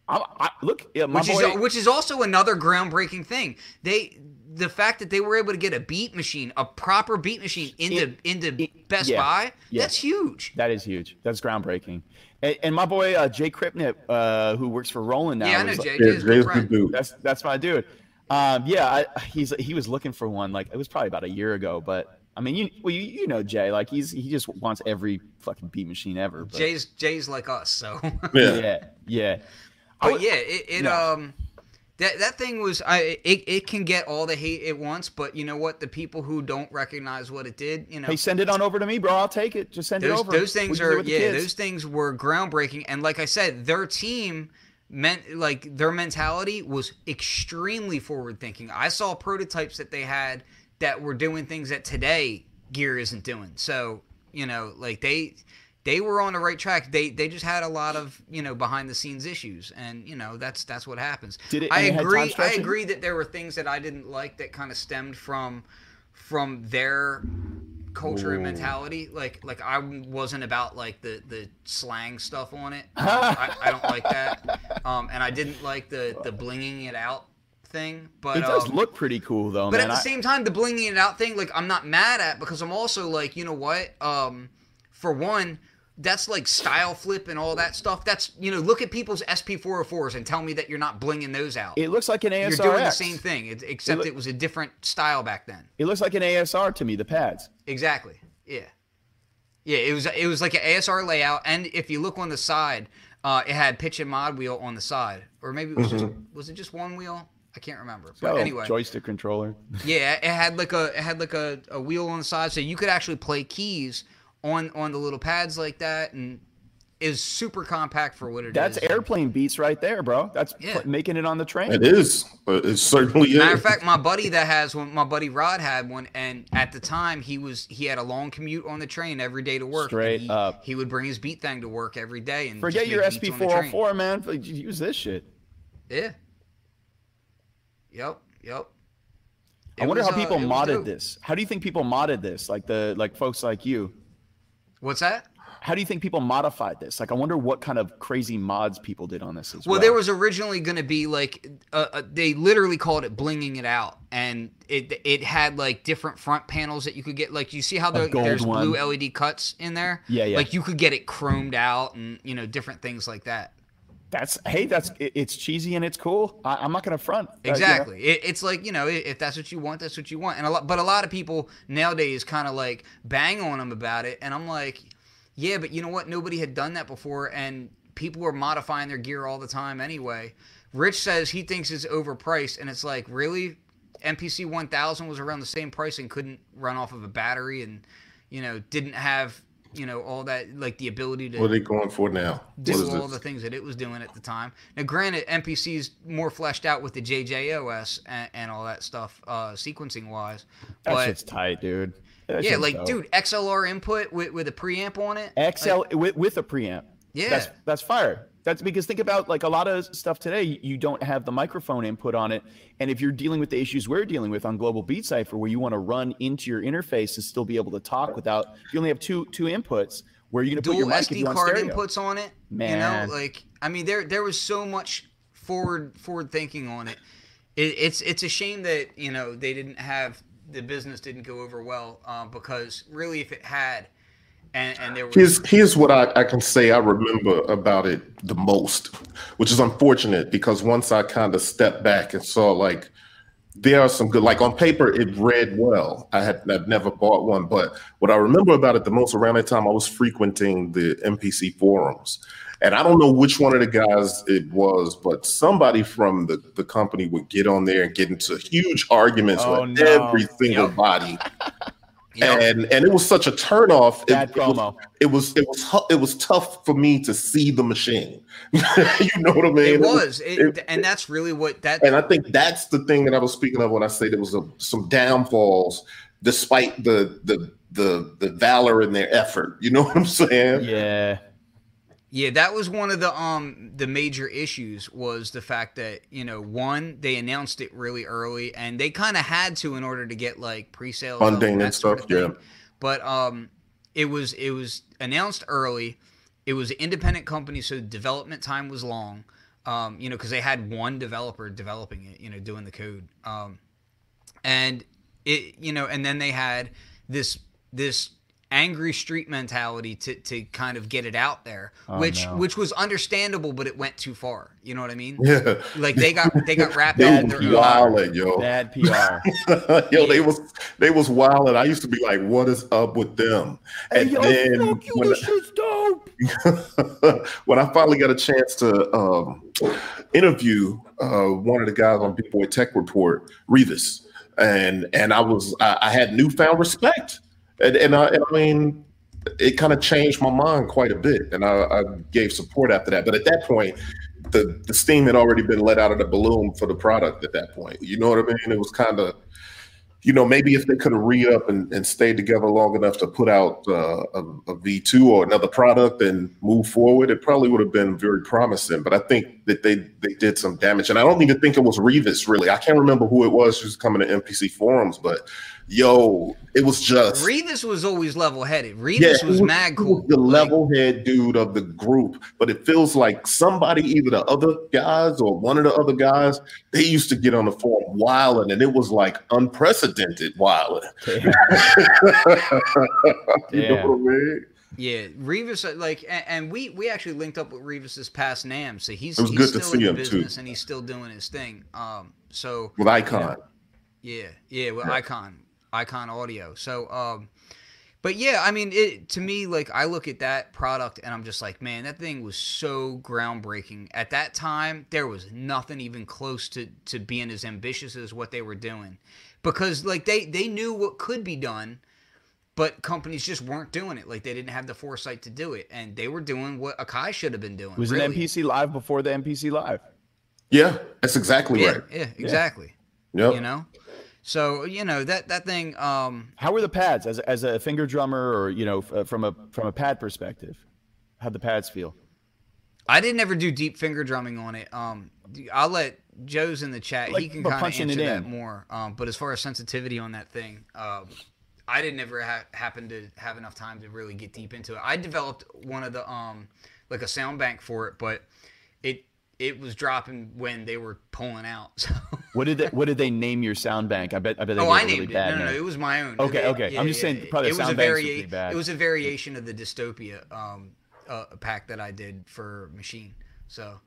I, I, look, yeah, my which boy. is which is also another groundbreaking thing. They the fact that they were able to get a beat machine, a proper beat machine into into it- Best yeah, Buy, yeah. that's huge. that is huge. That's groundbreaking. And, and my boy uh, Jay Kripnip, uh, who works for Roland now, Yeah, I know was like- Jay. Yeah, Jay's Jay's good a good friend. dude. That's that's my dude. Um, yeah, I, he's he was looking for one. Like it was probably about a year ago, but I mean, you well, you, you know Jay. Like he's he just wants every fucking beat machine ever. But, Jay's Jay's like us, so. Yeah. yeah, yeah. But would- yeah, it, it No. um that that thing was I it, it can get all the hate it wants, but you know what? The people who don't recognize what it did, you know, Hey, send it on over to me, bro. I'll take it. Just send it those over. those things it are yeah, those things were groundbreaking. And like I said, their team meant like their mentality was extremely forward thinking. I saw prototypes that they had that were doing things that today gear isn't doing. So, you know, like they they were on the right track. They they just had a lot of you know behind the scenes issues, and you know that's that's what happens. Did it- I and it had time agree. I agree that there were things that I didn't like that kind of stemmed from from their culture and mentality. Like like I wasn't about like the the slang stuff on it. Um, I, I don't like that. Um, and I didn't like the the blinging it out thing. But It does um, look pretty cool though, but man. at the I- same time, the blinging it out thing, like I'm not mad at because I'm also like, you know what? Um, for one, that's like style flip and all that stuff. That's you know, look at people's SP404s and tell me that you're not blinging those out. it looks like an ASR. you're doing the same thing, it, except look- it was a different style back then. It looks like an ASR to me. The pads. Exactly. Yeah. Yeah, it was it was like an ASR layout, and if you look on the side, uh, it had pitch and mod wheel on the side, or maybe it was just was it just one wheel? I can't remember. But Oh, anyway, joystick controller. Yeah, it had like a it had like a, a wheel on the side, so you could actually play keys on on the little pads like that, and is super compact for what it is. That's airplane beats right there, bro. That's Yeah. pl- making it on the train. It is, but it certainly is. Matter of fact, my buddy that has one, my buddy Rod had one, and at the time he was he had a long commute on the train every day to work. and Straight he, up. he would bring his beat thing to work every day and Forget your make beats on. SP404, man. Use this shit. Yeah. Yep. Yep. I wonder was, how uh, people it was modded this. How do you think people modded this? Like the like folks like you. What's that? How do you think people modified this? Like, I wonder what kind of crazy mods people did on this as well. Well, there was originally going to be like uh, uh, they literally called it blinging it out, and it it had like different front panels that you could get. Like you see how the, there's one. blue LED cuts in there. Yeah, yeah. Like you could get it chromed out, and you know different things like that. That's hey, that's it's cheesy and it's cool. I, I'm not gonna front. Uh, you know. Exactly. It, it's like you know, if that's what you want, that's what you want. And a lot, but a lot of people nowadays kind of like bang on them about it, and I'm like, yeah, but you know what? Nobody had done that before, and people were modifying their gear all the time anyway. Rich says he thinks it's overpriced, and it's like, really? MPC 1000 was around the same price and couldn't run off of a battery, and you know, didn't have you know all that like the ability to What are they going for now? What do is all this? the things that it was doing at the time. Now, granted, MPC's more fleshed out with the JJOS and, and all that stuff, uh, sequencing wise. That But shit's tight, dude. That yeah, like, dope. dude, XLR input with, with a preamp on it. XL like, with, with a preamp. Yeah. that's that's fire. That's because think about like a lot of stuff today. You don't have the microphone input on it, and if you're dealing with the issues we're dealing with on Global Beat Cipher, where you want to run into your interface and still be able to talk without, you only have two two inputs. Where are you gonna put your mic if you SD want card stereo? inputs on it. Man. You know, like I mean, there there was so much forward forward thinking on it. it it's it's a shame that you know they didn't have the business didn't go over well uh, because really if it had and and there was Here's here's what I, I can say I remember about it the most, which is unfortunate because once I kind of stepped back and saw like there are some good like on paper it read well. I had I've never bought one, but what I remember about it the most around that time I was frequenting the MPC forums. And I don't know which one of the guys it was, but somebody from the, the company would get on there and get into huge arguments Oh, with no. every single Yep. body. And and it was such a turnoff. It- Bad it was- promo. it was it was it was tough for me to see the machine. you know what I mean? it was, it, it- and that's really what that and I think that's the thing that I was speaking of when I say there was a, some downfalls, despite the the the the valor in their effort. You know what I'm saying? Yeah, Yeah, that was one of the um the major issues was the fact that you know one they announced it really early and they kind of had to in order to get like pre-sales Funding and that sort of stuff, yeah. But um, it was it was announced early. It was an independent company, so development time was long. Um, you know, because they had one developer developing it, you know, doing the code. Um, and it you know and then they had this this angry street mentality to to kind of get it out there which no. which was understandable but it went too far you know what i mean Yeah. like they got they got wrapped They up in was their wilding, yo. bad PR. yo, they was they was wilding. I used to be like, "What is up with them?" And then when, shit's dope. when I finally got a chance to um, interview uh, one of the guys on Big Boy Tech Report, Revis, and and I was I, I had newfound respect, and and I, and I mean, it kind of changed my mind quite a bit, and I, I gave support after that. But at that point, the the steam had already been let out of the balloon for the product at that point. You know what I mean? It was kind of you know, maybe if they could have re up and, and stayed together long enough to put out uh, a a V2 or another product and move forward, it probably would have been very promising. But I think that they they did some damage, and I don't even think it was Revis really. I can't remember who it was who's coming to MPC forums, but yo, it was just Revis was always level headed. Revis yeah, was, was, mad cool. was the Like, level head dude of the group, but it feels like somebody, either the other guys or one of the other guys, they used to get on the forum wilding, and it was like unprecedented wilding. you know what I mean? Yeah, Revis, uh, like, and, and we we actually linked up with Revis this past Nam, so he's It was he's good to still see in the him, too. business and he's still doing his thing. Um, so With Icon. yeah, yeah, with Yeah. Icon, Icon Audio. So, um, but yeah, I mean, it to me, like, I look at that product and I'm just like, man, that thing was so groundbreaking. At that time, there was nothing even close to to being as ambitious as what they were doing, because like they they knew what could be done. But companies just weren't doing it. Like they didn't have the foresight to do it, and they were doing what Akai should have been doing. It Was really. it MPC Live before the MPC Live? Yeah, that's exactly Yeah, right. yeah, exactly. Yep. You know, so you know that that thing. Um, How were the pads as, as a finger drummer, or you know, f- uh, from a from a pad perspective? How'd the pads feel? I didn't ever do deep finger drumming on it. Um, I'll let Joe's in the chat. he can kind of answer that more. Um, but as far as sensitivity on that thing, um, I didn't ever ha- happen to have enough time to really get deep into it. I developed one of the um, like a sound bank for it, but it was dropping when they were pulling out. So. What did they, what did they name your sound bank? I bet I bet they Oh, I it really it. bad No, no, no, it was my own. Okay, It- okay. I'm just saying probably it the was a sound banks would varia- be bad. It was a variation of the dystopia um, uh, pack that I did for Maschine. So,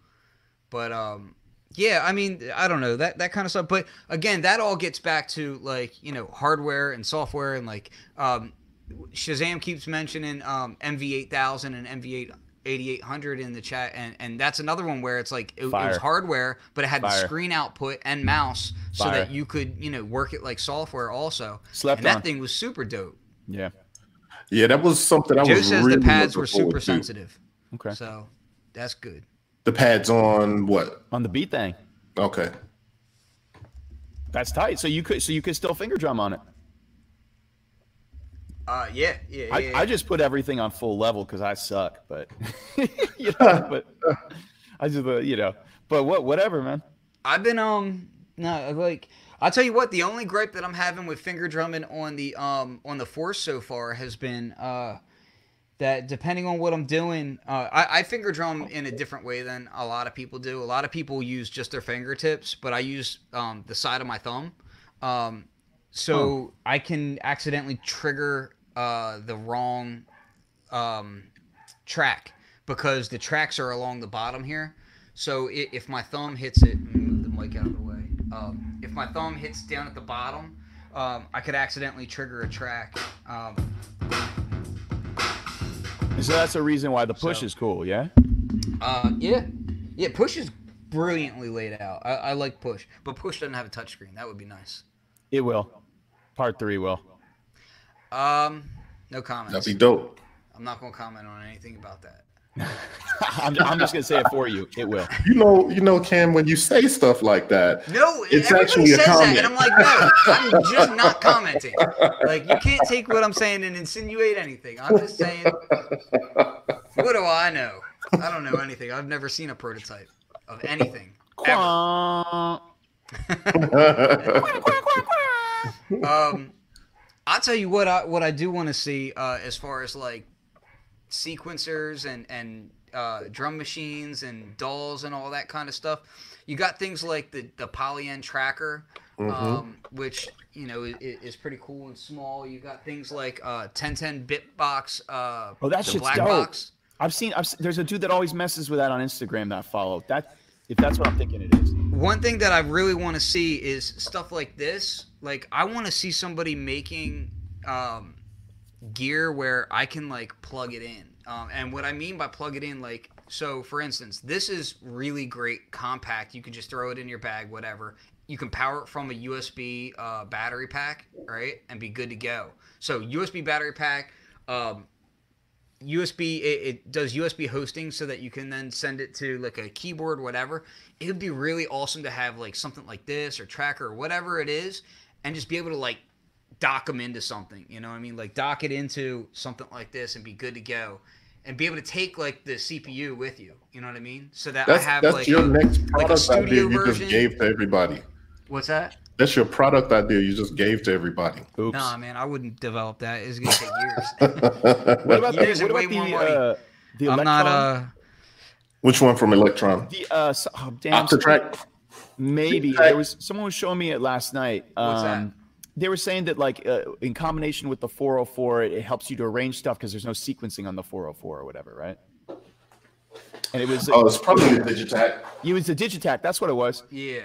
but um, yeah, I mean, I don't know that that kind of stuff. But again, that all gets back to like you know hardware and software and like um, Shazam keeps mentioning um, MV8000 and MV8. 8800 in the chat and and that's another one where it's like it, it was hardware but it had the screen output and mouse so that you could you know work it like software also Slept and that thing was super dope Yeah. Yeah, that was something I joe was says really the pads were super forward to. sensitive Okay. so that's good The pads on what? On the beat thing. Okay. That's tight. So you could so you could still finger drum on it. Uh yeah yeah, yeah, I, yeah. I just put everything on full level because I suck, but you know, but I just uh, you know, but what whatever, man. I've been um no like I'll tell you what the only gripe that I'm having with finger drumming on the um on the force so far has been uh that depending on what I'm doing, uh, I, I finger drum in a different way than a lot of people do. A lot of people use just their fingertips, but I use um, the side of my thumb, um, so I can accidentally trigger uh, the wrong um, track because the tracks are along the bottom here. So i if my thumb hits it, move the mic out of the way. Um, if my thumb hits down at the bottom, um, I could accidentally trigger a track. Um, So that's the reason why the push So- is cool, yeah. uh, yeah, yeah. Push is brilliantly laid out. I, I like push, but push doesn't have a touchscreen. That would be nice. It will. Part three will. Um, no comments. That'd be dope. I'm not gonna comment on anything about that. I'm, I'm just gonna say it for you. It will. You know, you know, Cam, when you say stuff like that, No, It's everybody actually a says that, comment. and I'm like, no, I'm just not commenting. Like, you can't take what I'm saying and insinuate anything. I'm just saying, what do I know? I don't know anything. I've never seen a prototype of anything. Ever. Quack. Um, I'll tell you what I what I do want to see uh, as far as like sequencers and and uh, drum machines and DAWs and all that kind of stuff. You got things like the the Polyend tracker, um, which you know is, is pretty cool and small. You got things like uh, 1010 Bitbox, uh, Oh, that the shit's black dope. box. I've seen. I've, there's a dude that always messes with that on Instagram that I follow. That if that's what I'm thinking it is. One thing that I really want to see is stuff like this. Like I want to see somebody making um, gear where I can like plug it in. Um, and what I mean by plug it in, like so, for instance, this is really great, compact. You can just throw it in your bag, whatever. You can power it from a USB uh, battery pack, right, and be good to go. So USB battery pack. Um, USB. It, it does USB hosting so that you can then send it to like a keyboard, whatever. It would be really awesome to have like something like this or tracker or whatever it is, and just be able to like dock them into something. You know what I mean? Like dock it into something like this and be good to go. And be able to take like the CPU with you, you know what I mean? So that That's I have that's like your a- next like a product idea you version. just gave to everybody. What's that? That's your product idea you just gave to everybody. Oops. Nah, man, I wouldn't develop that. It's gonna take years. what about the, Years what about more the, uh, the I'm not Elektron? uh Which one from Elektron? The uh, so, oh, damn, Octatrack? maybe Octatrack. there was someone was showing me it last night. What's that? Um, They were saying that like uh, in combination with the 404, it, it helps you to arrange stuff because there's no sequencing on the 404 or whatever, right? And it was Oh, it's probably the Digitakt. it was the Digitakt. That's what it was. yeah.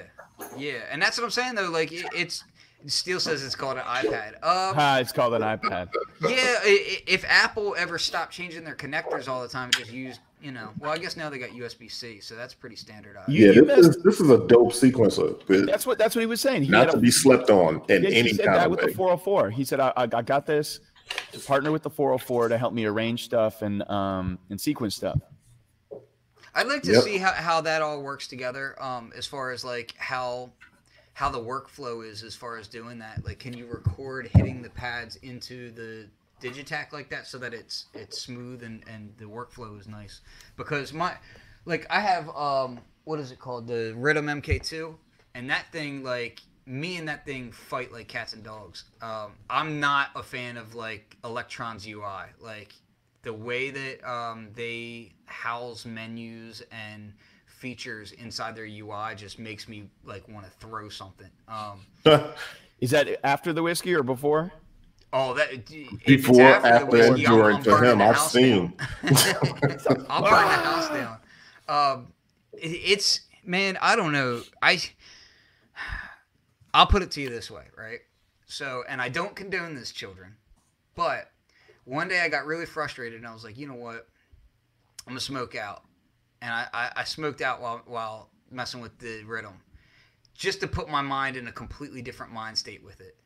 Yeah. And that's what I'm saying though, like it, it's Steele says it's called an iPad. Um Ah, it's called an iPad. yeah, i- i- if Apple ever stopped changing their connectors all the time and just used, you know, well, I guess now they got USB C, so that's pretty standardized. Yeah, you this messed- is, this is a dope sequencer, That's what that's what he was saying. He not had to a- be slept on in Yeah, any he said kind that of with way. the 404. He said, I, I, I got this to partner with the 404 to help me arrange stuff and um and sequence stuff. I'd like to Yep. see how, how that all works together. Um, as far as like how how the workflow is as far as doing that. Like, can you record hitting the pads into the Digitakt like that so that it's it's smooth and and the workflow is nice? Because my like I have um what is it called the Rytm MK2 and that thing like me and that thing fight like cats and dogs. Um, I'm not a fan of like Elektron's UI. Like the way that um, they house menus and features inside their UI just makes me like want to throw something. Um, Is that after the whiskey or before? oh, that Before, after, the whiskey, and during I'm for him, I've seen. I'll burn the house down. Um, it, it's man, I don't know. I I'll put it to you this way, right? So, and I don't condone this, children, but one day I got really frustrated and I was like, you know what? I'm gonna smoke out, and I, I, I smoked out while while messing with the Rytm, just to put my mind in a completely different mind state with it,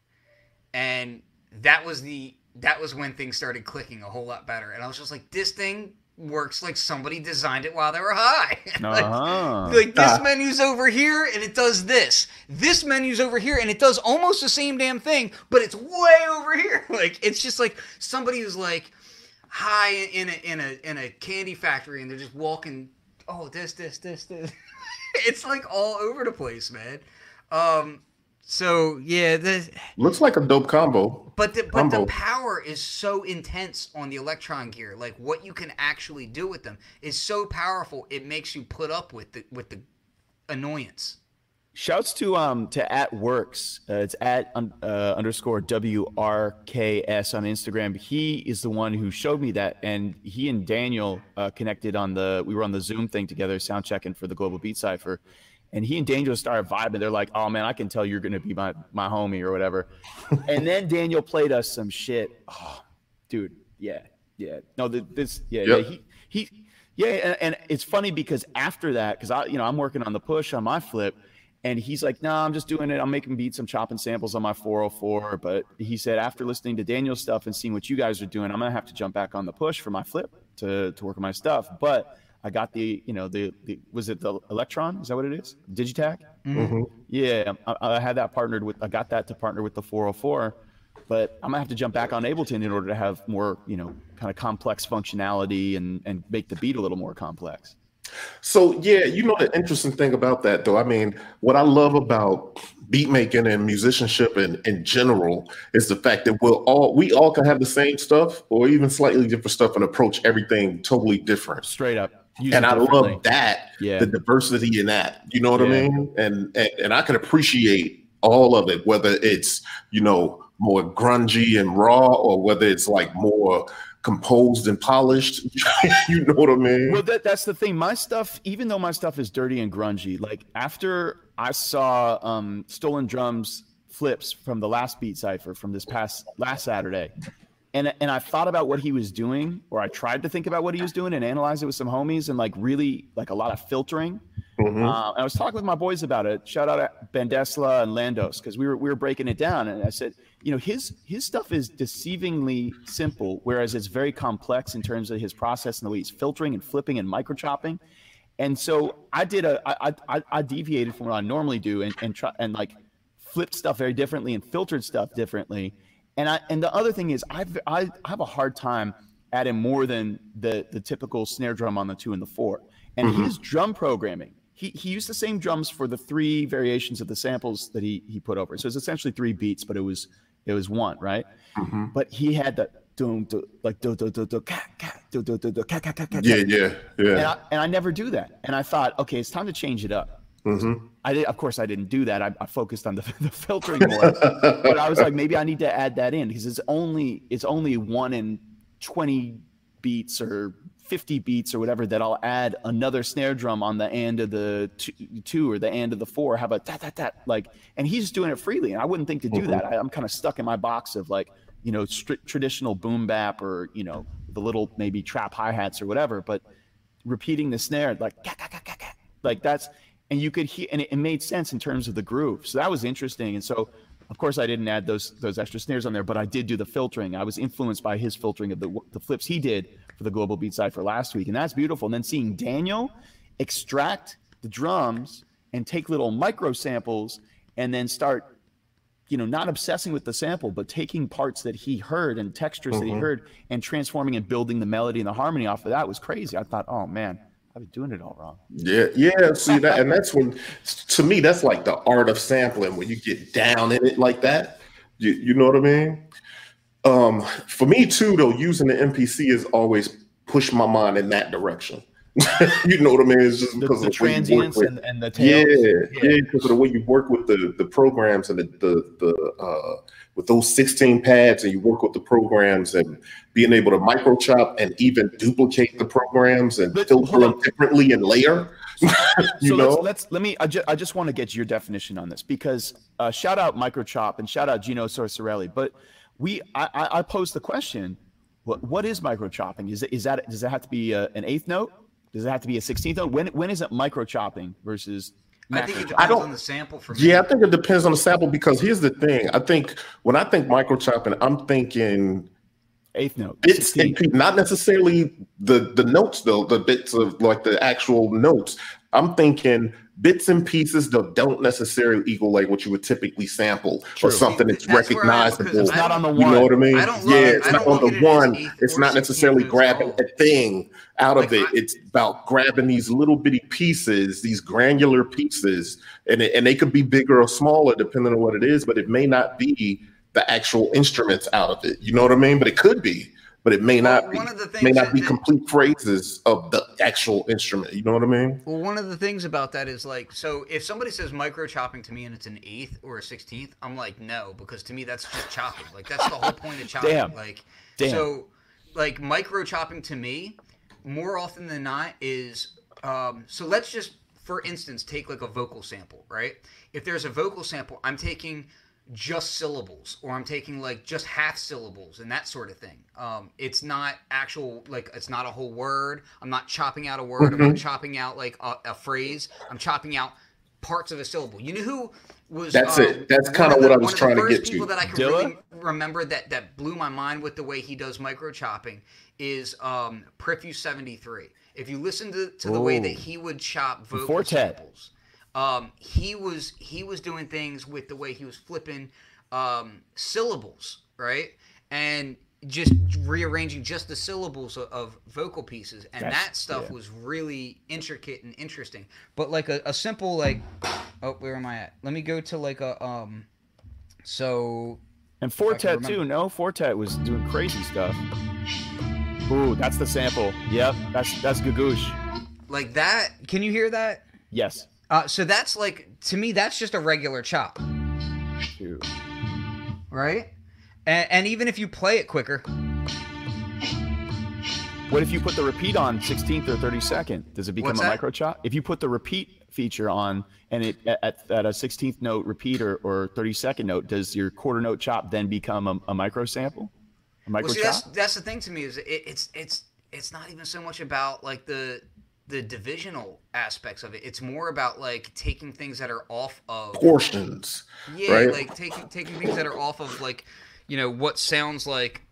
and that was the that was when things started clicking a whole lot better, and I was just like, this thing works like somebody designed it while they were high. Like, Uh-huh. like this Ah. menu's over here and it does this. This menu's over here and it does almost the same damn thing, but it's way over here. Like it's just like somebody who's like high in a in a in a candy factory and they're just walking. Oh, this this this this. it's like all over the place, man. Um. So yeah, the Looks like a dope combo. but the, but Combo. the power is so intense on the Elektron gear. Like what you can actually do with them is so powerful. It makes you put up with the with the annoyance. Shouts to um to at works. Uh, it's at uh, underscore WRKS on Instagram. He is the one who showed me that, and he and Daniel uh, connected on the. We were on the Zoom thing together, sound checking for the Global Beat Cipher, and he and Daniel started vibing. They're like, "Oh man, I can tell you're gonna be my my homie or whatever." and then Daniel played us some shit. Oh, dude, yeah, yeah. No, th- this, yeah, Yep. yeah. He he, yeah, and, and it's funny because after that, because I, you know, I'm working on the push on my flip. And he's like, no, I'm just doing it. I'm making beats. I'm chopping samples on my 404. But he said, after listening to Daniel's stuff and seeing what you guys are doing, I'm gonna have to jump back on the push for my flip to to work on my stuff. But I got the, you know, the, the was it the Elektron? Is that what it is? Digitakt? Mhm. Yeah, I, I had that partnered with. I got that to partner with the 404. But I'm gonna have to jump back on Ableton in order to have more, you know, kind of complex functionality and and make the beat a little more complex. So yeah, you know the interesting thing about that though. I mean, what I love about beat making and musicianship in, in general is the fact that we'll all we all can have the same stuff or even slightly different stuff and approach everything totally different. Straight up. And I love that, Yeah. the diversity in that. You know what I mean? And, and and I can appreciate all of it, whether it's you know more grungy and raw or whether it's like more composed and polished. you know what I mean? Well, that, that's the thing. My stuff, even though my stuff is dirty and grungy, like after I saw um, Stolen Drums flips from the last beat cipher from this past last Saturday, and and I thought about what he was doing, or I tried to think about what he was doing and analyze it with some homies, and like really like a lot of filtering. Mhm. Uh, and I was talking with my boys about it. Shout out to Ben Desla and Landos because we were we were breaking it down, and I said, you know, his his stuff is deceivingly simple, whereas it's very complex in terms of his process and the way he's filtering and flipping and micro chopping. And so I did a I I, I deviated from what I normally do and and try and like flipped stuff very differently and filtered stuff differently. And I and the other thing is I've, I I have a hard time adding more than the the typical snare drum on the two and the four. And Mhm. his drum programming, he he used the same drums for the three variations of the samples that he he put over. So it's essentially three beats, but it was it was one, right? Mhm. But he had the doom do, like do do do do ka ka do do do do ka ka ka ka. Yeah, yeah, And yeah. I, and I never do that. And I thought, okay, it's time to change it up. Hmm I did, of course, I didn't do that. I, I focused on the, the filtering more. but I was like, maybe I need to add that in because it's only it's only one in twenty beats or fifty beats or whatever that I'll add another snare drum on the end of the two, two or the end of the four. Have a tat tat tat like, and he's doing it freely, and I wouldn't think to do that. I, I'm kind of stuck in my box of like you know stri- traditional boom bap or you know the little maybe trap hi hats or whatever, but repeating the snare like like that's and you could hear and it, it made sense in terms of the groove. So that was interesting. And so of course i didn't add those those extra snares on there but i did do the filtering. I was influenced by his filtering of the the flips he did for the global beat cipher last week. And that's beautiful. And then seeing daniel extract the drums and take little micro samples and then start you know not obsessing with the sample but taking parts that he heard and textures that he Mhm. heard and transforming and building the melody and the harmony off of that was crazy. I thought oh man i've been doing it all wrong Yeah, yeah. See that, and that's when, to me, that's like the art of sampling when you get down in it like that. You, you know what I mean? Um, for me too, though, using the MPC has always pushed my mind in that direction. you know what I mean? It's just because the of the way you work transients with- and, and the yeah, tails yeah, because of the way you work with the the programs and the the, the uh, with those 16 pads, and you work with the programs and being able to micro chop and even duplicate the programs and But filter them differently and layer. you so know, let's, let's let me I, ju- I just want to get your definition on this because uh, shout out microchop and shout out Gino Sorcinelli but we I, I, I posed the question what what is microchopping? Is it is that does it have to be uh an eighth note? Does it have to be a 16th note? When when is it microchopping versus I think it depends I don't- on the sample for me. yeah, I think it depends on the sample because here's the thing. I think when I think micro chopping, I'm thinking eighth note bits 16th. and not necessarily the the notes though the bits of like the actual notes i'm thinking bits and pieces that don't necessarily equal like what you would typically sample True. or something that's, That's where I am, because recognizable it's not on the one. you know what i mean? I don't yeah look- it's I not don't on the look at it as one. eighth it's not necessarily grabbing all. a thing out of it. I- it's about grabbing these little bitty pieces these granular pieces and, it, and they could be bigger or smaller depending on what it is but it may not be the actual instruments out of it. You know what i mean? But it could be but it may Well, not be one of the things may not be that- complete phrases of the actual instrument. You know what I mean? Well, one of the things about that is like, so if somebody says micro chopping to me and it's an eighth or a sixteenth, I'm like, no, because to me that's just chopping. Like that's the whole point of chopping. Damn. Like, Damn. so like micro chopping to me, more often than not is, um, so let's just, for instance, take like a vocal sample, right? If there's a vocal sample, I'm taking just syllables or I'm taking like just half syllables and that sort of thing. Um, it's not actual like it's not a whole word. I'm not chopping out a word. I'm not chopping out like a, a phrase. I'm chopping out parts of a syllable. You know who was That's um, it. That's kinda what the- I was one of the trying to first get to. people that I can Dilla? really remember that that blew my mind with the way he does micro chopping is um Prefuse 73. If you listen to, to the way that he would chop vocal Four Tet. samples, um, he was he was doing things with the way he was flipping um, syllables, right? And just rearranging just the syllables of, of vocal pieces, and That's- that stuff yeah. was really intricate and interesting. But like a, a simple like, oh, where am I at? Let me go to like a um, so And Four Tet too. No, Four Tet was doing crazy stuff. Ooh, that's the sample. Yep, that's that's Gagoosh. like that. Can you hear that? Yes. Uh, so that's like to me, that's just a regular chop, right? And, and even if you play it quicker, What if you put the repeat on 16th or 32nd? Does it become What's a that? micro chop? If you put the repeat feature on and it at, at a 16th note repeat or, or 32nd note, does your quarter note chop then become a, a micro sample? micro Well, see, chop? that's that's the thing to me is it, it's it's it's not even so much about like the the divisional aspects of it. It's more about like taking things that are off of Portions. yeah, right? like taking taking things that are off of like you know what sounds like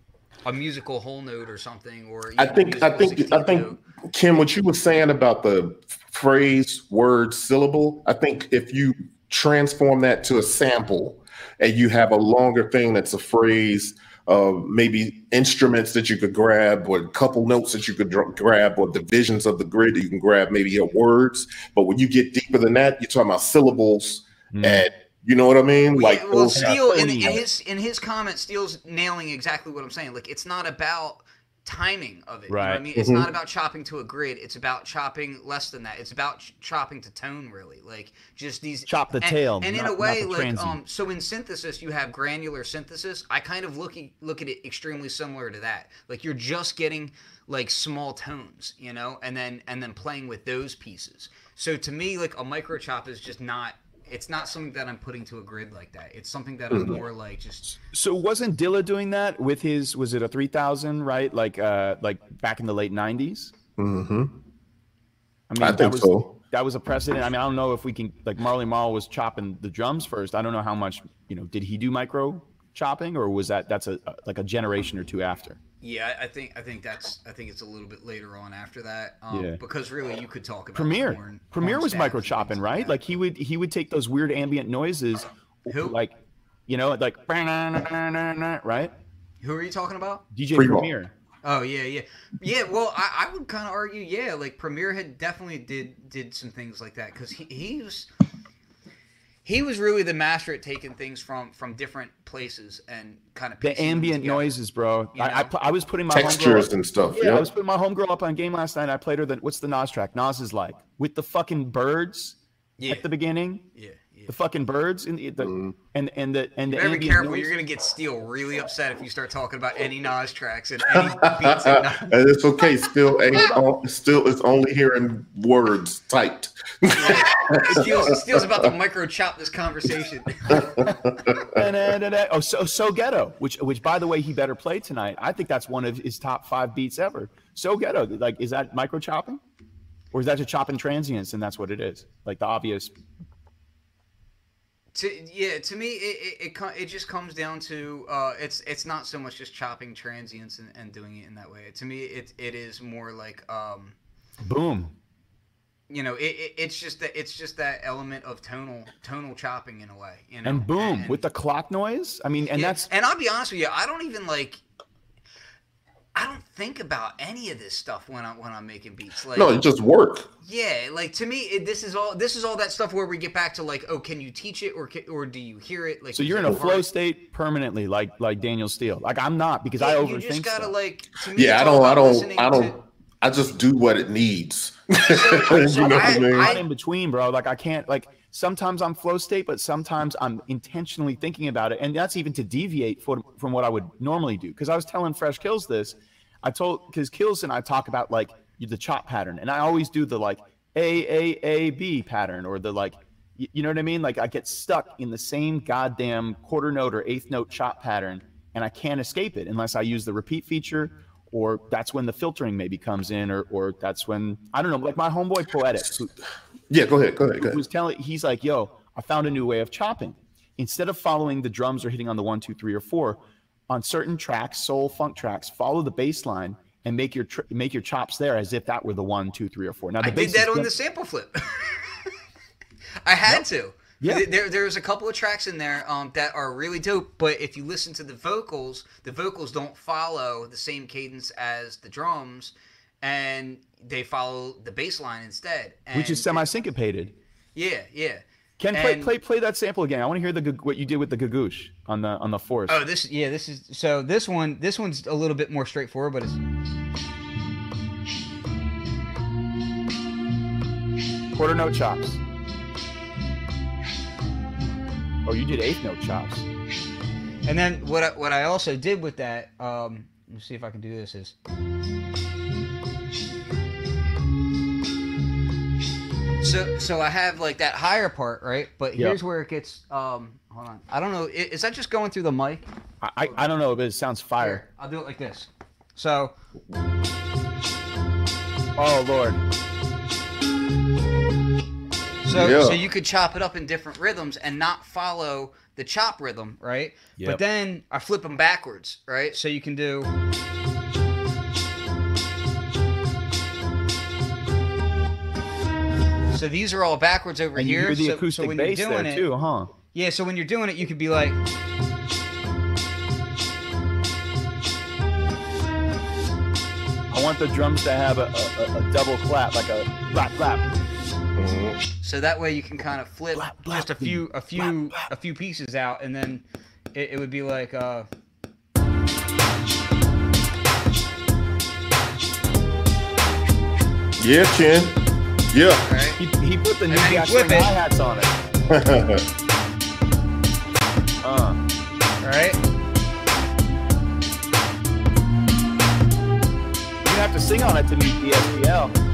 a musical whole note or something or I think I think I think note. Kim, what you were saying about the phrase, word, syllable, I think if you transform that to a sample and you have a longer thing that's a phrase of maybe instruments that you could grab or a couple notes that you could dr- grab or divisions of the grid that you can grab maybe your words but when you get deeper than that you're talking about syllables Mm. and you know what i mean Well, like well, those- Steele in, in his in his comment, Steele's nailing exactly what I'm saying. Like it's not about timing of it. You know what I mean? It's Mhm. not about chopping to a grid. It's about chopping less than that. It's about ch- chopping to tone, really. Like just these Chop the and, tail, And in not- a way, like transient. um, so in synthesis, you have granular synthesis. I kind of look at, look at it extremely similar to that. Like you're just getting like small tones, you know, and then and then playing with those pieces. So to me, like a micro chop is just not. It's not something that I'm putting to a grid like that. It's something that I'm more like just So wasn't Dilla doing that with his? Was it a three thousand? Right, like uh, like back in the late nineties. Mm-hmm. I mean, I think was, so. That was a precedent. I mean, I don't know if we can like Marley Marl was chopping the drums first. I don't know how much you know. Did he do micro chopping, or was that that's a like a generation or two after? Yeah, I I think I think that's I think it's a little bit later on after that. Um, Yeah. Because really, you could talk about Premier, horn- Premier horn was micro chopping, right? that. Like he would he would take those weird ambient noises, Who? like you know, like right? who are you talking about? DJ Premiere. Premier. Oh yeah, yeah, yeah. Well, I, I would kind of argue, yeah, like Premier had definitely did did some things like that because he he was he was really the master at taking things from from different places and kind of The ambient noises, bro. You I, I I was putting my textures homegirl- and stuff Yeah, yeah, I was putting my homegirl up on game last night. I played her the what's the Nas track? Nas is like with the fucking birds Yeah, at the beginning. yeah, yeah. The fucking birds in the, the Mhm. and and the and the You better be careful. noise. You're gonna get Steele really upset if you start talking about any Nas tracks and any beats. And and it's okay still ain't still it's only hearing words typed Steele's, Steele's about to micro chop this conversation. Oh, so so ghetto, which which by the way he better play tonight. I think that's one of his top five beats ever. So ghetto, like is that micro chopping, or is that just chopping transients and that's what it is? Like the obvious. To yeah, to me, it it, it, it just comes down to uh, it's it's not so much just chopping transients and, and doing it in that way. To me, it it is more like um, Boom. you know, it, it it's just that it's just that element of tonal tonal chopping in a way. You know, And boom and- with the clock noise. I mean, and Yeah, that's and I'll be honest with you, I don't even like. I don't think about any of this stuff when I when I'm making beats. Like, no it just work yeah, like to me, it, this is all this is all that stuff where we get back to like, oh, can you teach it or ca- or do you hear it? Like, so you're in a flow state permanently, like like Daniel Steele. Like I'm not because Yeah, I you overthink just gotta stuff. like. To me, yeah i don't i don't i don't i just do what it needs you so know what I- i mean not in between, bro. Like I can't like sometimes I'm flow state, but sometimes I'm intentionally thinking about it, and that's even to deviate from from what I would normally do. Because I was telling Fresh Kills this, I told because Kills and I talk about like the chop pattern, and I always do the like A A A B pattern or the like. You know what I mean? Like I get stuck in the same goddamn quarter note or eighth note chop pattern, and I can't escape it unless I use the repeat feature, or that's when the filtering maybe comes in, or or that's when I don't know. Like my homeboy Poetic, yeah go ahead go ahead go ahead was telling he's like, "Yo, I found a new way of chopping. Instead of following the drums or hitting on the one, two, three, or four, on certain tracks, soul funk tracks, follow the bass line and make your tr- make your chops there as if that were the one, two, three, or four. Now the I bass did that is on good- the sample flip. I had to. Yeah. There- There, there's a couple of tracks in there um, that are really dope, but if you listen to the vocals, the vocals don't follow the same cadence as the drums, and they follow the bass line instead. which is semi syncopated. Yeah, yeah. Ken, play, And- play play that sample again. I want to hear the what you did with the gagoosh on the on the fourth. Oh, this yeah, this is so this one this one's a little bit more straightforward, but it's Quarter note chops. Oh, you did eighth note chops. and then what I, what I also did with that um let me see if I can do this is So so I have like that higher part, right? But Yep. here's where it gets. Um, hold on. I don't know. i- Is that just going through the mic? I, I, I don't know, but it sounds fire. I'll do it like this. So Oh Lord. so Yeah. so you could chop it up in different rhythms and not follow the chop rhythm, right? Yep. But then I flip them backwards, right? So you can do. So these are all backwards over And you here. hear the so, acoustic so when bass you're doing there it, too, huh? Yeah, so when you're doing it, you could be like, I want the drums to have a, a, a- a double clap, like a clap clap. So that way you can kind of flip Blap, blap, just a few, a few, a few pieces out, and then it, it would be like, uh, Yeah, Ken. Yeah. right? He, he put the new then you gas flip string it. hi-hats on it. Uh, Right? you have to sing on it to meet the SPL.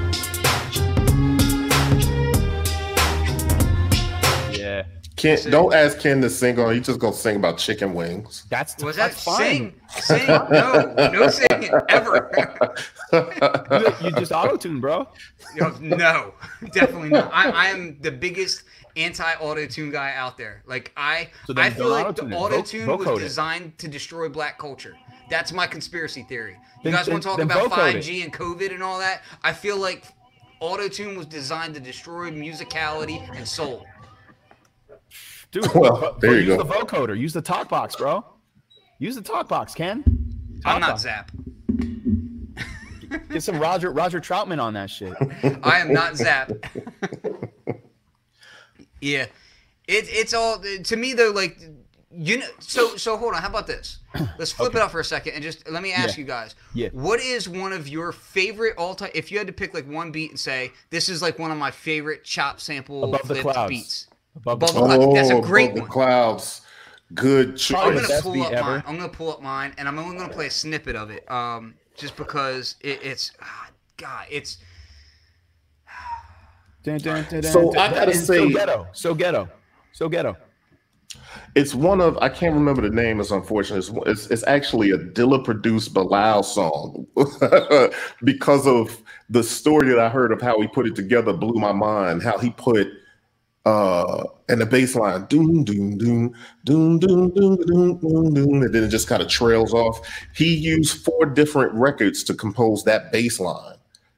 Ken, don't ask Ken to sing on. He's just gonna sing about chicken wings. that's Was that that's fine. sing? Sing? No, no singing ever. You, you just auto tune, bro. Yo, no, definitely not. I, I am the biggest anti-auto tune guy out there. Like I, So I feel like auto-tune the it. auto tune vocode was it. designed to destroy black culture. That's my conspiracy theory. You Then- guys want to talk about 5G and COVID and all that? I feel like auto tune was designed to destroy musicality and soul. Dude, Well, vo- there you use go. the vocoder. Use the talk box, bro. Use the talk box, Ken. I'm not box. Zap. Get some Roger Roger Troutman on that shit. I am not Zap. yeah, it, it's all to me though. Like you know, so so hold on. How about this? Let's flip it up for a second and just let me ask Yeah. you guys. Yeah. What is one of your favorite all time? If you had to pick like one beat and say this is like one of my favorite chop sample Above the clouds. beats. Above Above the- the clouds. That's a Oh, great above one. The clouds. Good I'm Probably choice. the gonna best pull up ever. mine. I'm gonna pull up mine, and I'm only gonna play a snippet of it. Um, just because it, it's, ah, God, it's. Dun, dun, dun, dun, So dun, I gotta say- so ghetto, so ghetto, so ghetto. It's one of I can't remember the name. It's unfortunate. It's, it's, it's actually a Dilla produced Bilal song because of the story that I heard of how he put it together. Blew my mind. How he put uh and the bass line doom doom doom doom doom doom doom doom doom and then it just kind of trails off. He used four different records to compose that bass line.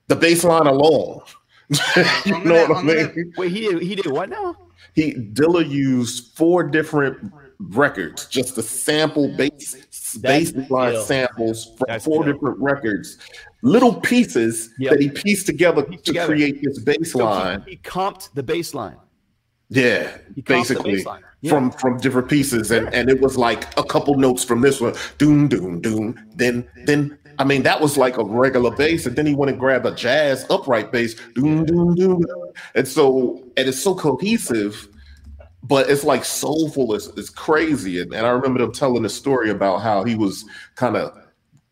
The bass line alone. you I'm know gonna- what I I'm gonna- mean? Wait, he did, he did what now? he Dilla used four different records just to sample bass That's bass line ill. samples from That's four ill. different records, little pieces Yep. that he pieced together to together. create this bass So he- he, comped the bass line. Yeah, He comped the basically. Yeah. from from different pieces, and and it was like a couple notes from this one, doom doom doom. Then then I mean that was like a regular bass, and then he went and grabbed a jazz upright bass, doom doom doom, and so and it's so cohesive, but it's like soulful. It's, it's crazy, and, and I remember them telling the story about how he was kind of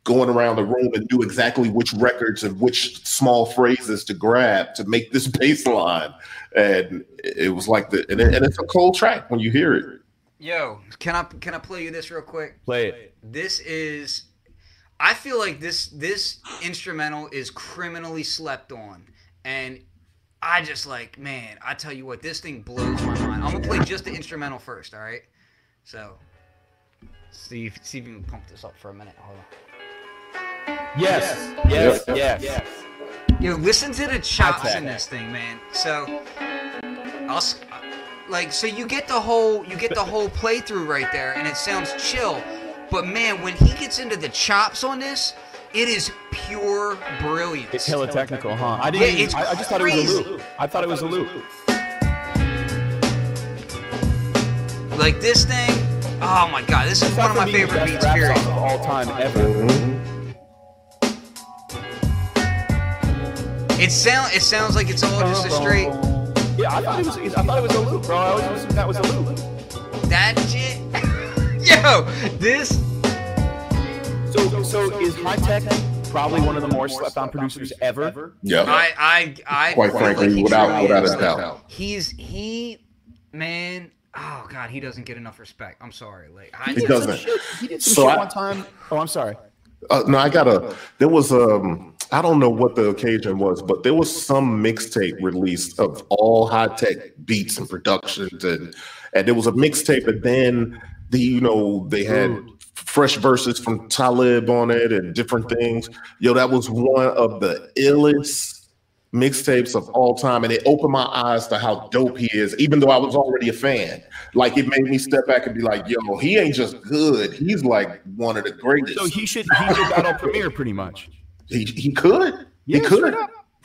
going around the room and knew exactly which records and which small phrases to grab to make this bass line. And it was like the and, it, and it's a cold track when you hear it. Yo, can I can I play you this real quick? Play it. This is. I feel like this this instrumental is criminally slept on, and I just like man. I tell you what, this thing blows my mind. I'm gonna play just the instrumental first. All right. So, see if, see if you can pump this up for a minute. Hold on. Yes, yes, Yep. yes. Yo, listen to the chops in this thing, man. So, I'll like so you get the whole you get the whole playthrough right there, and it sounds chill. But man, when he gets into the chops on this, it is pure brilliance. It's hella technical, huh? I didn't. even- it's I, I just thought it was a loop. I thought it was a loop. Like this thing, oh my god, this is one of my For me, the favorite beats. Period. of all time ever. It sound it sounds like it's all just a straight Yeah, I thought it was. I thought it was a loop, bro. I always assumed that was a loop. that shit. Yo, this So, so is Hi-Tek probably one of the more slept on producers ever. Yeah, I I I quite frankly, like without without a doubt. He's he man. Oh God, he doesn't get enough respect. I'm sorry. Like I, He doesn't. He did some So shit I- one time. Oh, I'm sorry. Uh, no, I got a. There was um. I don't know what the occasion was, but there was some mixtape released of all Hi-Tek beats and productions, and and there was a mixtape, and then the you know they had mm. fresh verses from Talib on it and different things. Yo, that was one of the illest mixtapes of all time, and it opened my eyes to how dope he is. Even though I was already a fan, like it made me step back and be like, "Yo, he ain't just good; he's like one of the greatest." So he should he should battle Premier pretty much. He he could. Yeah, he could.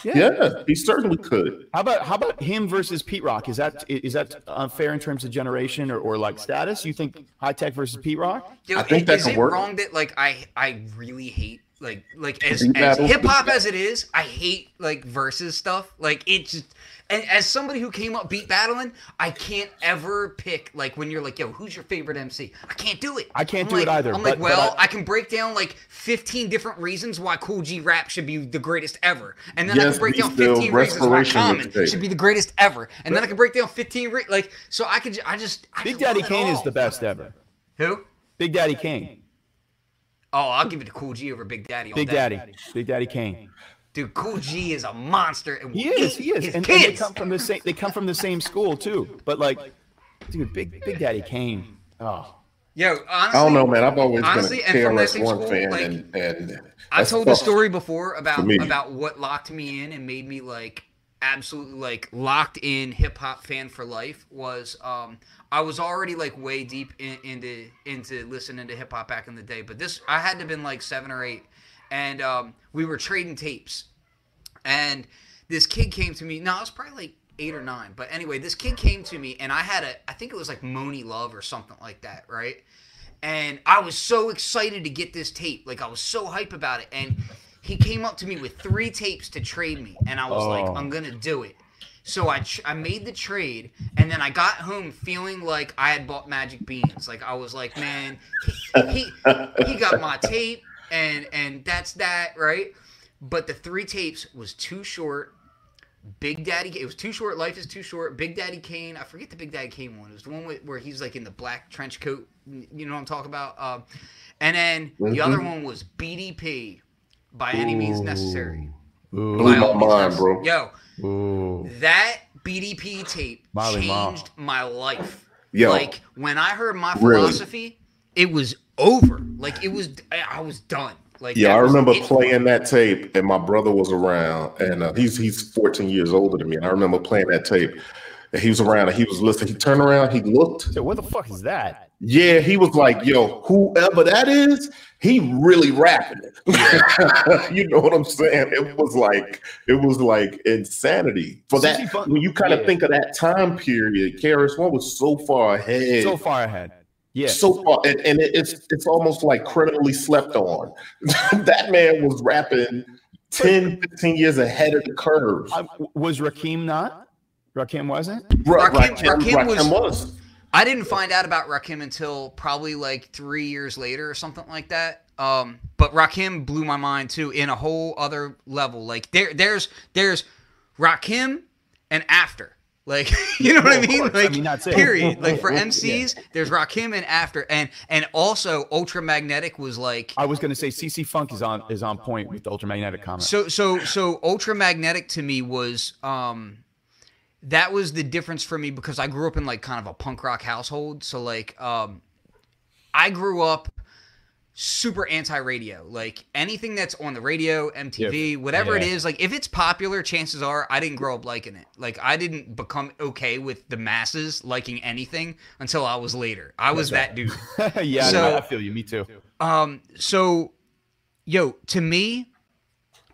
Yeah. Yeah. he certainly could. How about how about him versus Pete Rock? Is that is that unfair in terms of generation or, or like status? You think Hi-Tek versus Pete Rock? Dude, I think i- that is can it work. wrong that like I I really hate like like as, as hip hop as it is, I hate like versus stuff. Like it just and as somebody who came up beat battling, I can't ever pick like when you're like, yo, who's your favorite MC? I can't do it. I can't I'm do like- it either, I'm but- like, but well, I- I, can break down like 15 different reasons why Kool G Rap should be the greatest ever, and then I can break down 15 reasons why restoration Common mixtape. should be the greatest ever, and then I can break down 15 re- like so I could ju- I just I Big Daddy love it Kane is the best ever. Who? Big Daddy Kane. Oh, I'll give it to Kool G over Big Daddy. All Big. Daddy. Big Daddy Kane. Dude, Kool G is a monster. And He is. He is. And, and they come from the same. They come from the same school too. But like, dude, Big Big Daddy Kane. Oh, Yo, honestly, I don't know, man. I've always honestly, been and a from that KRS same One school, fan, like, and and I told the story before about about what locked me in and made me like absolutely like locked in hip hop fan for life was um I was already like way deep in, into into listening to hip hop back in the day, but this I had to have been like seven or eight, and um we were trading tapes, and this kid came to me. No, I was probably like eight or nine, but anyway, this kid came to me, and I had a I think it was like Monie Love or something like that, right? and I was so excited to get this tape. Like I was so hype about it, and he came up to me with three tapes to trade me, and I was like, Oh. I'm gonna do it. So I tr- I made the trade, and then I got home feeling like I had bought Magic Beans. Like I was like, man, he he, he got my tape, and and that's that, right? But the three tapes was too short. Big Daddy, it was too short. Life is too short. Big Daddy Kane, I forget the Big Daddy Kane one. It was the one with, where he's like in the black trench coat. You know what I'm talking about? Um, and then the other one was BDP by any means necessary. blew my mind, bro. Yo, Ooh. that BDP tape Molly changed my life. Yo. Like when I heard my Really? philosophy, it was over. Like it was, I I was done. Like Yeah, I remember playing that tape, and my brother was around, and uh, he's he's 14 years older than me. And I remember playing that tape, and he was around, and he was listening. He turned around, he looked. So what the fuck is that? Yeah, he was like, "Yo, whoever that is, he really rapping it." you know what I'm saying? It was like it was like insanity for that. When you kind of yeah. think of that time period, KRS One was so far ahead. So far ahead. Yeah. so far and, and it's it's almost like criminally slept on that man was rapping 10 15 years ahead of the curve I- was Rakim not? Rakim wasn't. Ra- Rakim- Rakim- Rakim was- Rakim was I didn't find out about Rakim until probably like three years later or something like that. Um, but Rakim blew my mind too in a whole other level. Like there, there's there's Rakim and after. Like you know what I mean? course. I Like mean, that's it. period. Like for MCs, there's Rakim and after, and and also Ultramagnetic was like I was gonna say CC Funk is on is on point with the ultramagnetic comment. so so so ultramagnetic to me was um that was the difference for me because I grew up in like kind of a punk rock household. So like um I grew up super anti-radio. Like anything that's on the radio, MTV, whatever it Yeah. is, like if it's popular, chances are I didn't grow up liking it. Like I didn't become okay with the masses liking anything until I was later. I was that dude. yeah, So- no, I feel you. Me too. Um, so, yo, to me,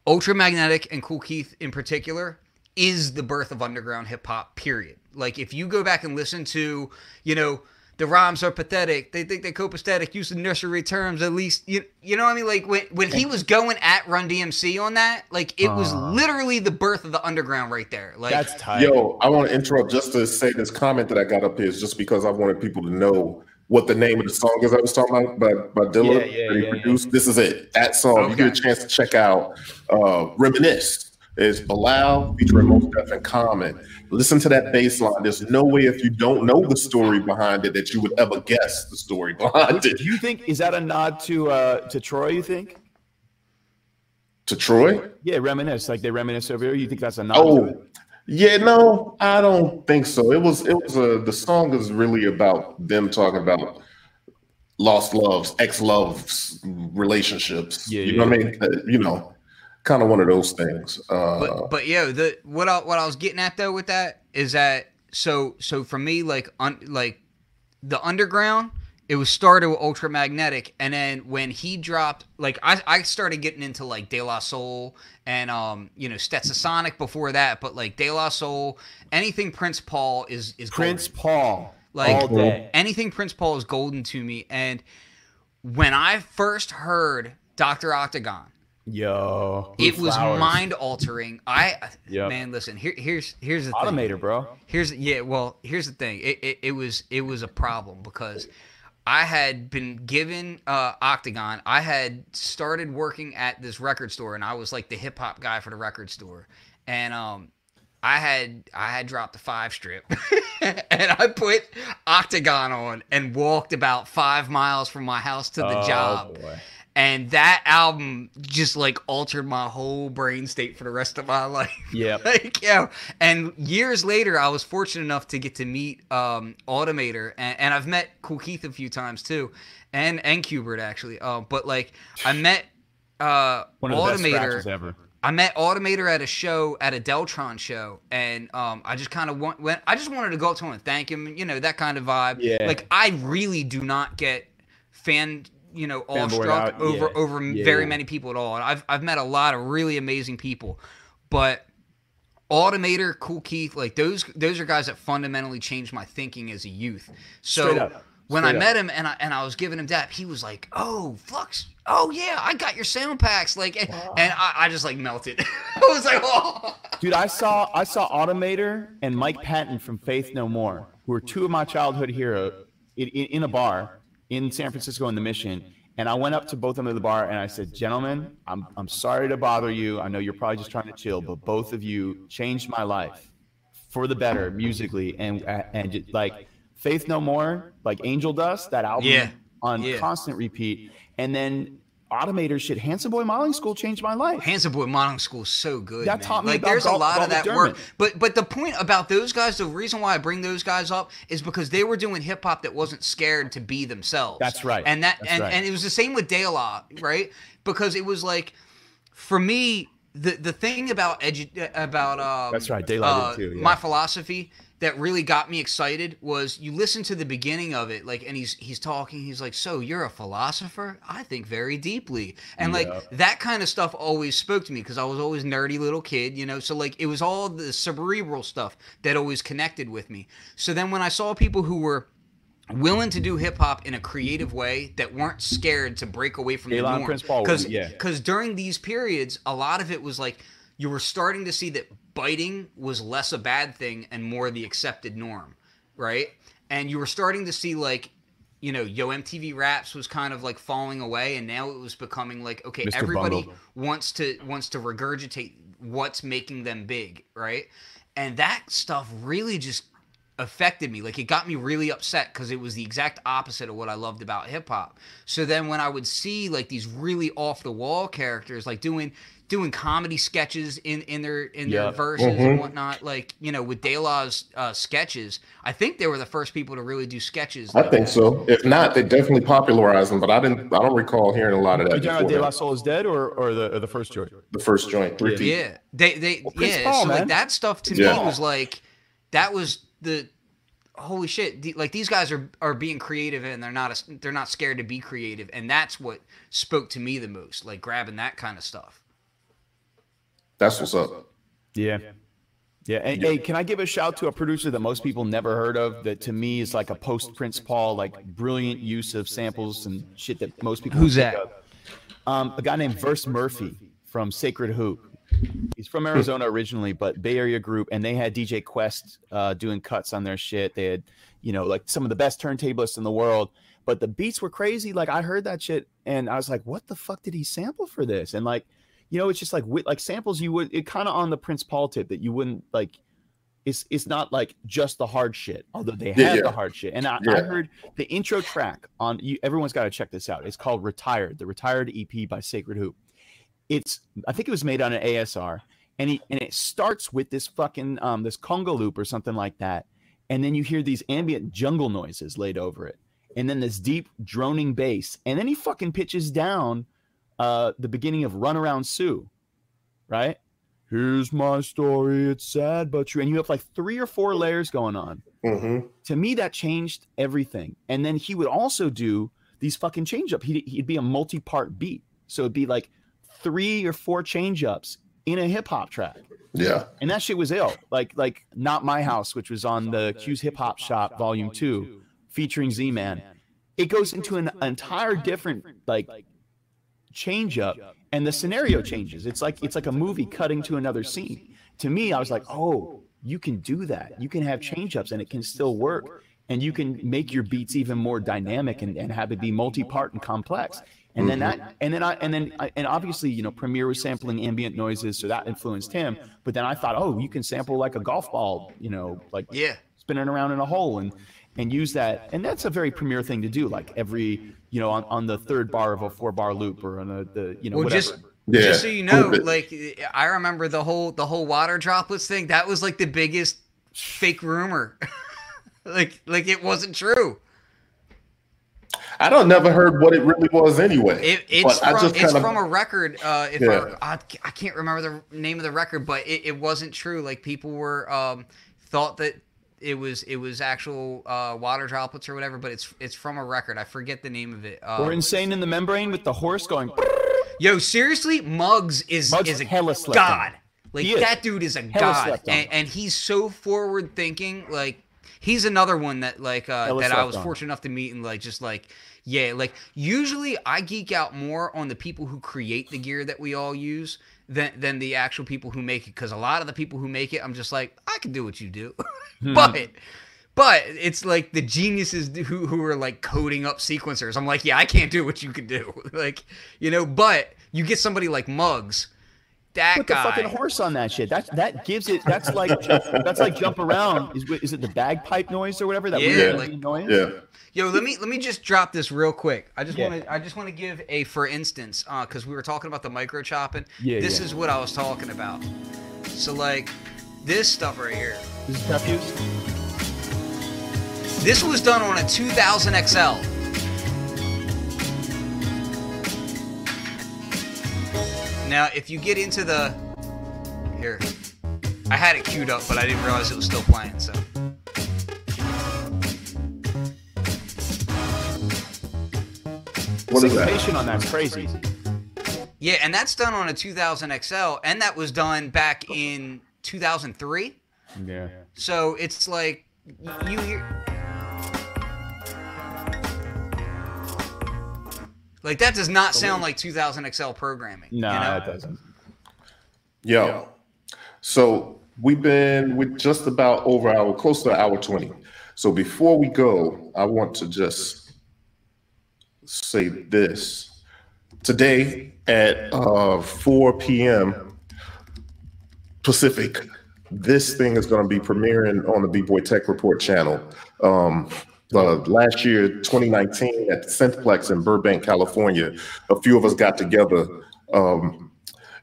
Ultramagnetic and Kool Keith in particular is the birth of underground hip hop. Period. Like, if you go back and listen to, you know, the rhymes are pathetic. They think they're copacetic. Use the nursery terms at least. You, you know what I mean? Like when when he was going at Run DMC on that, like it was literally the birth of the underground right there. Like That's tight. yo i want to interrupt just to say this comment that i got up here is just because i wanted people to know what the name of the song is I was talking about by, by Dilla Yeah, yeah, that he yeah, produced. This is it. That song. You get a chance to check out uh, Reminisce. It's Bilal featuring Mos Def and Common. Listen to that bass line. There's no way if you don't know the story behind it that you would ever guess the story behind it. Do you think is that a nod to uh to Troy? You think? To Troy? Yeah, reminisce like they reminisce over here. You think that's a nod? Oh, yeah, no, I don't think so. It was, it was a. The song is really about them talking about lost loves, ex loves, relationships. Yeah, you know yeah. what I mean? Uh, you know, kind of one of those things. Uh, But but yo, the what I what I was getting at though with that is that so so for me like un, like the underground it was started with ultramagnetic and then when he dropped like I, I started getting into like De La Soul and um you know Stetsasonic before that but like De La Soul anything Prince Paul is is Prince golden. Paul. Like all day. anything Prince Paul is golden to me and when I first heard Dr. Octagon Yo, it was Flowers. mind altering. I Yep. man, listen. Here, here's here's the thing. Automator, bro. Here's yeah. Well, here's the thing. It, it, it was it was a problem because I had been given uh, Octagon. I had started working at this record store, and I was like the hip hop guy for the record store. And um, I had I had dropped the five strip, and I put Octagon on and walked about five miles from my house to the Oh, job boy. And that album just like altered my whole brain state for the rest of my life. Yeah. like yeah. And years later, I was fortunate enough to get to meet um, Automator, and, and I've met Kool Keith a few times too, and and Qbert actually. Uh, but like I met uh, One of the best Automator. scratches ever. I met Automator at a show at a Deltron show, and um, I just kind of went, went. I just wanted to go up to him and thank him, you know, that kind of vibe. Yeah. Like I really do not get fan, you know, awestruck out, over yeah. over Yeah, very many people at all. And I've I've met a lot of really amazing people, but Automator, Kool Keith, like those those are guys that fundamentally changed my thinking as a youth. So when Straight I up. met him and I and I was giving him dap, he was like, "Oh, Flux, oh yeah, I got your sound packs." Like, and, and I, I just like melted. I was like, "Oh." Dude, I saw I saw Automator and Mike Patton from Faith No More, who are two of my childhood heroes, in, in, in a bar in San Francisco in the Mission. And I went up to both of them at the bar and I said, "Gentlemen, I'm I'm sorry to bother you. I know you're probably just trying to chill, but both of you changed my life for the better musically and and like Faith No More, like Angel Dust, that album Yeah. on Yeah. constant repeat, and then Automator shit. Handsome Boy Modeling School changed my life. Handsome Boy Modeling School is so good. That man. taught me like about there's a lot of that McDermott. work. But but the point about those guys, the reason why I bring those guys up is because they were doing hip hop that wasn't scared to be themselves. That's right. And that That's and, right. and it was the same with De La, right? Because it was like for me, the the thing about edu- about um, That's right, La uh, too, yeah. My philosophy that really got me excited was you listen to the beginning of it, like, and he's he's talking, he's like, "So you're a philosopher? I think very deeply," and like that kind of stuff always spoke to me because I was always nerdy little kid, you know. So like it was all the cerebral stuff that always connected with me. So then when I saw people who were willing to do hip hop in a creative way that weren't scared to break away from the Elon norm. Prince Paul Because yeah. because during these periods, a lot of it was like you were starting to see that biting was less a bad thing and more the accepted norm, right? And you were starting to see like, you know, Yo MTV Raps was kind of like falling away, and now it was becoming like, okay, Mr. everybody Bungle. wants to wants to regurgitate what's making them big, right? And that stuff really just affected me. Like it got me really upset because it was the exact opposite of what I loved about hip hop. So then when I would see like these really off the wall characters like doing doing comedy sketches in in their in their Yeah. verses and whatnot, like you know with De La's uh, sketches, I think they were the first people to really do sketches. I think so. If not, they definitely popularized them. But I didn't. I don't recall hearing a lot of that. you talking about before De La that. Soul is Dead or, or the or the first joint? The first joint, three feet. Yeah, they they Prince yeah. Paul, so like that stuff to Yeah. me was like that was the holy shit. the- like these guys are are being creative and they're not a, they're not scared to be creative, and that's what spoke to me the most. Like grabbing that kind of stuff. That's what's up. Yeah. Yeah. And hey, can I give a shout to a producer that most people never heard of that to me is like a post Prince Paul, like brilliant use of samples and shit that most people Who's that? Um, a guy named Verse Murphy from Sacred Hoop. He's from Arizona originally, but Bay Area group, and they had DJ Quest uh, doing cuts on their shit. They had, you know, like some of the best turntablists in the world. But the beats were crazy. Like I heard that shit, and I was like, "What the fuck did he sample for this?" And like, you know, it's just like like samples you would it kind of on the Prince Paul tip that you wouldn't like. It's it's not like just the hard shit, although they had yeah. the hard shit. And I, Yeah. I heard the intro track on. You, everyone's got to check this out. It's called "Retired," the Retired EP by Sacred Hoop. It's I think it was made on an ASR, and he and it starts with this fucking um this conga loop or something like that, and then you hear these ambient jungle noises laid over it, and then this deep droning bass, and then he fucking pitches down uh the beginning of Run Around Sue, right? Here's my story. It's sad but true, and you have like three or four layers going on hmm to me that changed everything and then he would also do these fucking change up he'd, he'd be a multi-part beat so it'd be like three or four change ups in a hip-hop track. Yeah. and that shit was ill. Like like not my house which was on the q's hip-hop shop volume 2 featuring z-man. It goes into an entire different like change up and the scenario changes. It's like it's like a movie cutting to another scene. To me i was like oh you can do that. You can have change ups and it can still work. And you can make your beats even more dynamic and, and have it be multi-part and complex and then mm-hmm. that and then i and then I, and obviously you know Premier was sampling ambient noises so that influenced him but then i thought oh you can sample like a golf ball you know like Yeah. spinning around in a hole and and use that and that's a very premier thing to do like every you know on, on the third bar of a four bar loop or on a the you know Well, whatever. just Yeah. just so you know, like I remember the whole the whole water droplets thing. That was like the biggest fake rumor. like like it wasn't true. I don't never heard what it really was anyway. It, it's But I from just it's kinda- from a record. Uh, if Yeah. I, I I can't remember the name of the record, but it, it wasn't true. Like people were um thought that it was it was actual uh, water droplets or whatever. But it's it's from a record. I forget the name of it. or Um, insane in the membrane with the horse going Yo, seriously, Muggs is Muggs is a hella god. Like that dude is a Hella god, and, and he's so forward thinking. Like he's another one that like uh, that I was on. fortunate enough to meet and like just like yeah, like usually I geek out more on the people who create the gear that we all use than than the actual people who make it. Because a lot of the people who make it, I'm just like I can do what you do, Hmm. but. But it's like the geniuses who who are like coding up sequencers. I'm like, yeah, I can't do what you can do. Like, you know, but you get somebody like Muggs, that put the fucking horse on that shit. That that gives it. That's like that's like jump around. Is is it the bagpipe noise or whatever? That Yeah, weird like- noise. yeah. Yo, let me let me just drop this real quick. I just Yeah. want to I just want to give a for instance, uh, because we were talking about the micro chopping. Yeah, This yeah. is what I was talking about. So like, this stuff right here. This is refuse. This was done on a 2000 XL. Now, if you get into the here, I had it queued up, but I didn't realize it was still playing. So. What is that? Syncopation on that's crazy. Yeah, and that's done on a 2000 XL, and that was done back in 2003. Yeah. So it's like you hear. Like that does not sound like 2000 XL programming. No, you know? it doesn't. Yo. So we've been with just about over hour, close to hour 20. So before we go, I want to just say this. Today at uh, 4 p.m. Pacific, this thing is going to be premiering on the B-Boy Tech Report channel. Um, uh, last year, 2019, at the Synthplex in Burbank, California, a few of us got together um,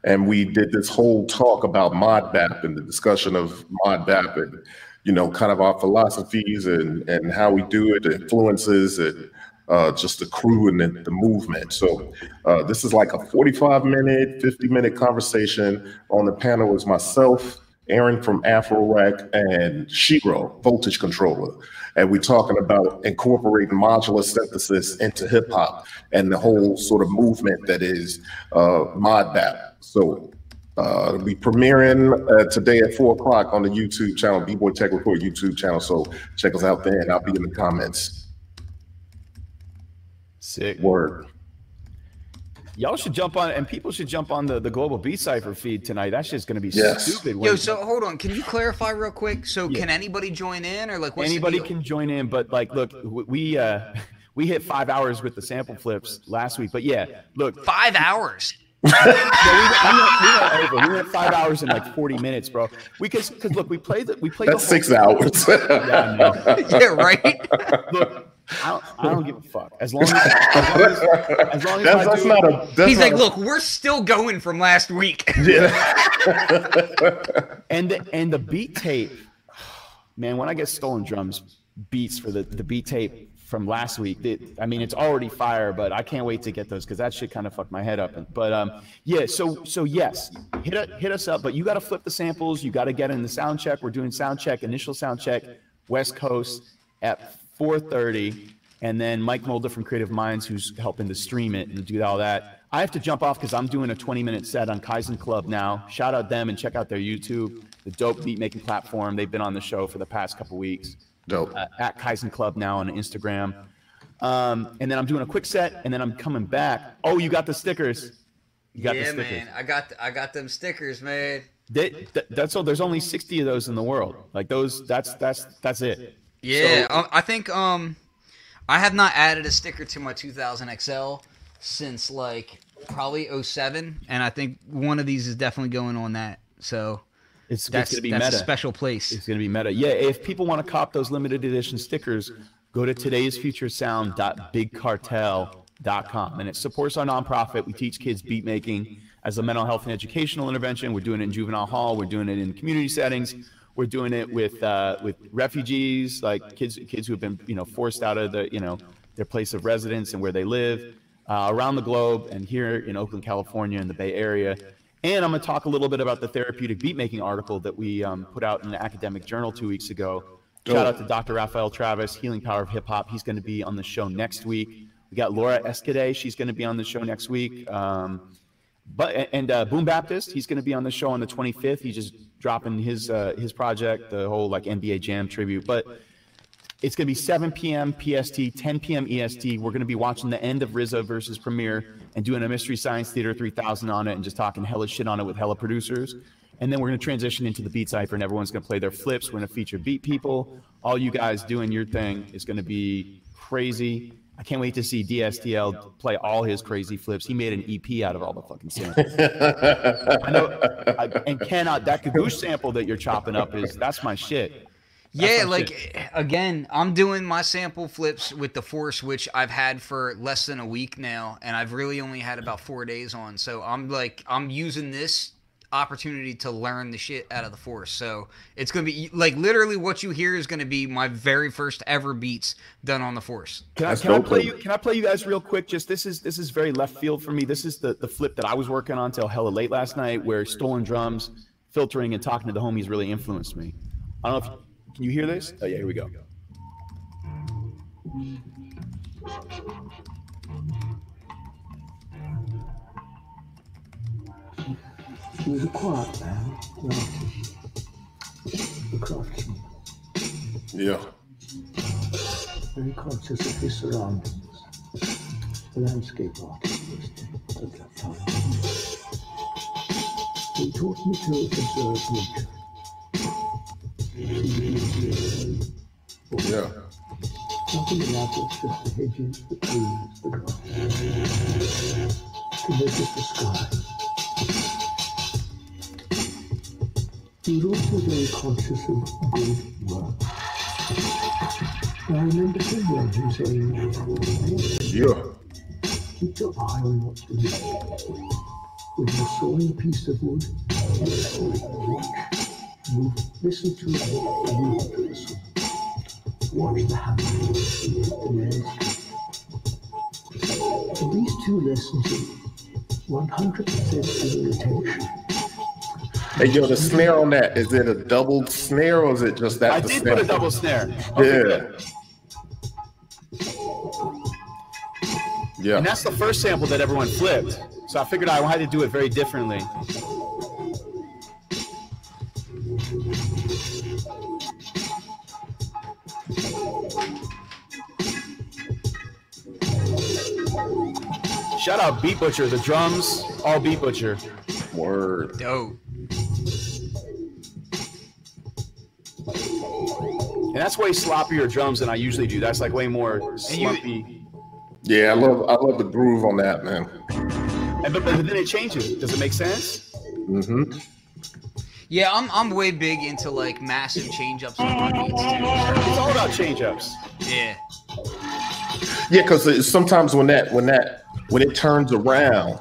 and we did this whole talk about ModBap and the discussion of ModBap and you know kind of our philosophies and and how we do it, the influences and uh, just the crew and the, the movement. So uh, this is like a 45 minute, 50 minute conversation. On the panel is myself, Aaron from Afro Rack, and Shiro, voltage controller. And we're talking about incorporating modular synthesis into hip hop and the whole sort of movement that is uh, ModBap. So uh, we premiering uh, today at four o'clock on the YouTube channel, B-Boy Tech Report YouTube channel. So check us out there, and I'll be in the comments. Sick. Word. Y'all should jump on, and people should jump on the, the Global Beat Cipher feed tonight. That's just going to be Yes. stupid. Yo, so hold on. Can you clarify real quick? So Yeah. can anybody join in or like what's anybody can join in, but like, look, we uh, we hit five hours with the sample flips last week. But yeah, look, five hours. Yeah, we, went, we, went, we went over. We went five hours and like forty minutes, bro. We because because look, we played the we played That's the six hours. Yeah, I yeah, right. Look, I don't, I don't give a fuck as long as as long as, as, long as That's, I that's do, not a. That's He's not like, a- look, we're still going from last week. Yeah. and the and the beat tape, man. When I get stolen drums beats for the the beat tape from last week, it, I mean it's already fire, but I can't wait to get those because that shit kind of fucked my head up. But um, yeah. So so yes, hit a, hit us up, but you got to flip the samples. You got to get in the sound check. We're doing sound check, initial sound check, West Coast at 4:30. And then Mike Mulder from Creative Minds, who's helping to stream it and do all that. I have to jump off because I'm doing a 20 minute set on Kaizen Club now. Shout out them and check out their YouTube, the dope beat making platform. They've been on the show for the past couple weeks Dope. uh, at Kaizen Club now on Instagram. Um, and then I'm doing a quick set, and then I'm coming back. Oh, you got the stickers. You got the yeah, stickers. man. I got I got them stickers, man. They, that, that's all. There's only 60 of those in the world. Like those. That's that's that's it. Yeah, So- um, I think um, I have not added a sticker to my 2000 XL since like probably 07, and I think one of these is definitely going on that. So It's, that's it's gonna be that's meta. a special place. It's going to be meta. Yeah, if people want to cop those limited edition stickers, go to today'sfuturesound.bigcartel.com. And it supports our nonprofit. We teach kids beat making as a mental health and educational intervention. We're doing it in juvenile hall. We're doing it in community settings. We're doing it with uh, with refugees, like kids kids who have been you know forced out of the you know their place of residence and where they live uh, around the globe and here in Oakland, California, in the Bay Area. And I'm going to talk a little bit about the therapeutic beat making article that we um, put out in the academic journal two weeks ago. Shout out to Dr. Raphael Travis, Healing Power of Hip Hop. He's going to be on the show next week. We got Laura Escudé. She's going to be on the show next week. Um, but and uh, Boom Baptist, he's going to be on the show on the 25th. He just dropping his uh, his project, the whole like NBA Jam tribute. But it's going to be 7 p.m. PST, 10 p.m. EST. We're going to be watching the end of RZA versus Premier and doing a Mystery Science Theater 3000 on it and just talking hella shit on it with hella producers. And then we're going to transition into the Beat Cypher and everyone's going to play their flips. We're going to feature beat people. All you guys doing your thing is going to be crazy. I can't wait to see DSTL play all his crazy flips. He made an EP out of all the fucking samples. I know. I, and cannot that Kagoosh sample that you're chopping up is that's my shit. Yeah, my like again, I'm doing my sample flips with the Force, which I've had for less than a week now, and I've really only had about four days on. So I'm like, I'm using this opportunity to learn the shit out of the Force. So it's gonna be like literally what you hear is gonna be my very first ever beats done on the Force. Can I, can I play though. you? Can I play you guys real quick? Just this is this is very left field for me. This is the the flip that I was working on till hella late last night, where stolen drums, filtering, and talking to the homies really influenced me. I don't know if can you hear this? Oh yeah, here we go. He was a quiet man. A craftsman, Yeah. very conscious of his surroundings. A landscape artist at that time. He taught me to observe nature. Yeah. Nothing elaborate, just the hedges, the trees, the grass. To notice the sky. He was also very conscious of good work. I remember him well him saying, Yeah. keep your eye on what you do. When you're sawing a piece of wood, watch, move, listen to it, move to listen. Watch the nails. These two lessons of 100% giving attention. Hey, yo, the snare on that, is it a double snare or is it just that? I the did snare? put a double snare. Okay, Yeah. good. Yeah. And that's the first sample that everyone flipped. So I figured I had to do it very differently. Shout out Beat Butcher, the drums, all Beat Butcher. Word. Dope. And that's way sloppier drums than I usually do. That's like way more you- slumpy. Yeah, I love I love the groove on that, man. And but, but then it changes. Does it make sense? Mm-hmm. Yeah, I'm I'm way big into like massive change ups on my beats It's all about change ups. Yeah. Yeah, because sometimes when that when that when it turns around,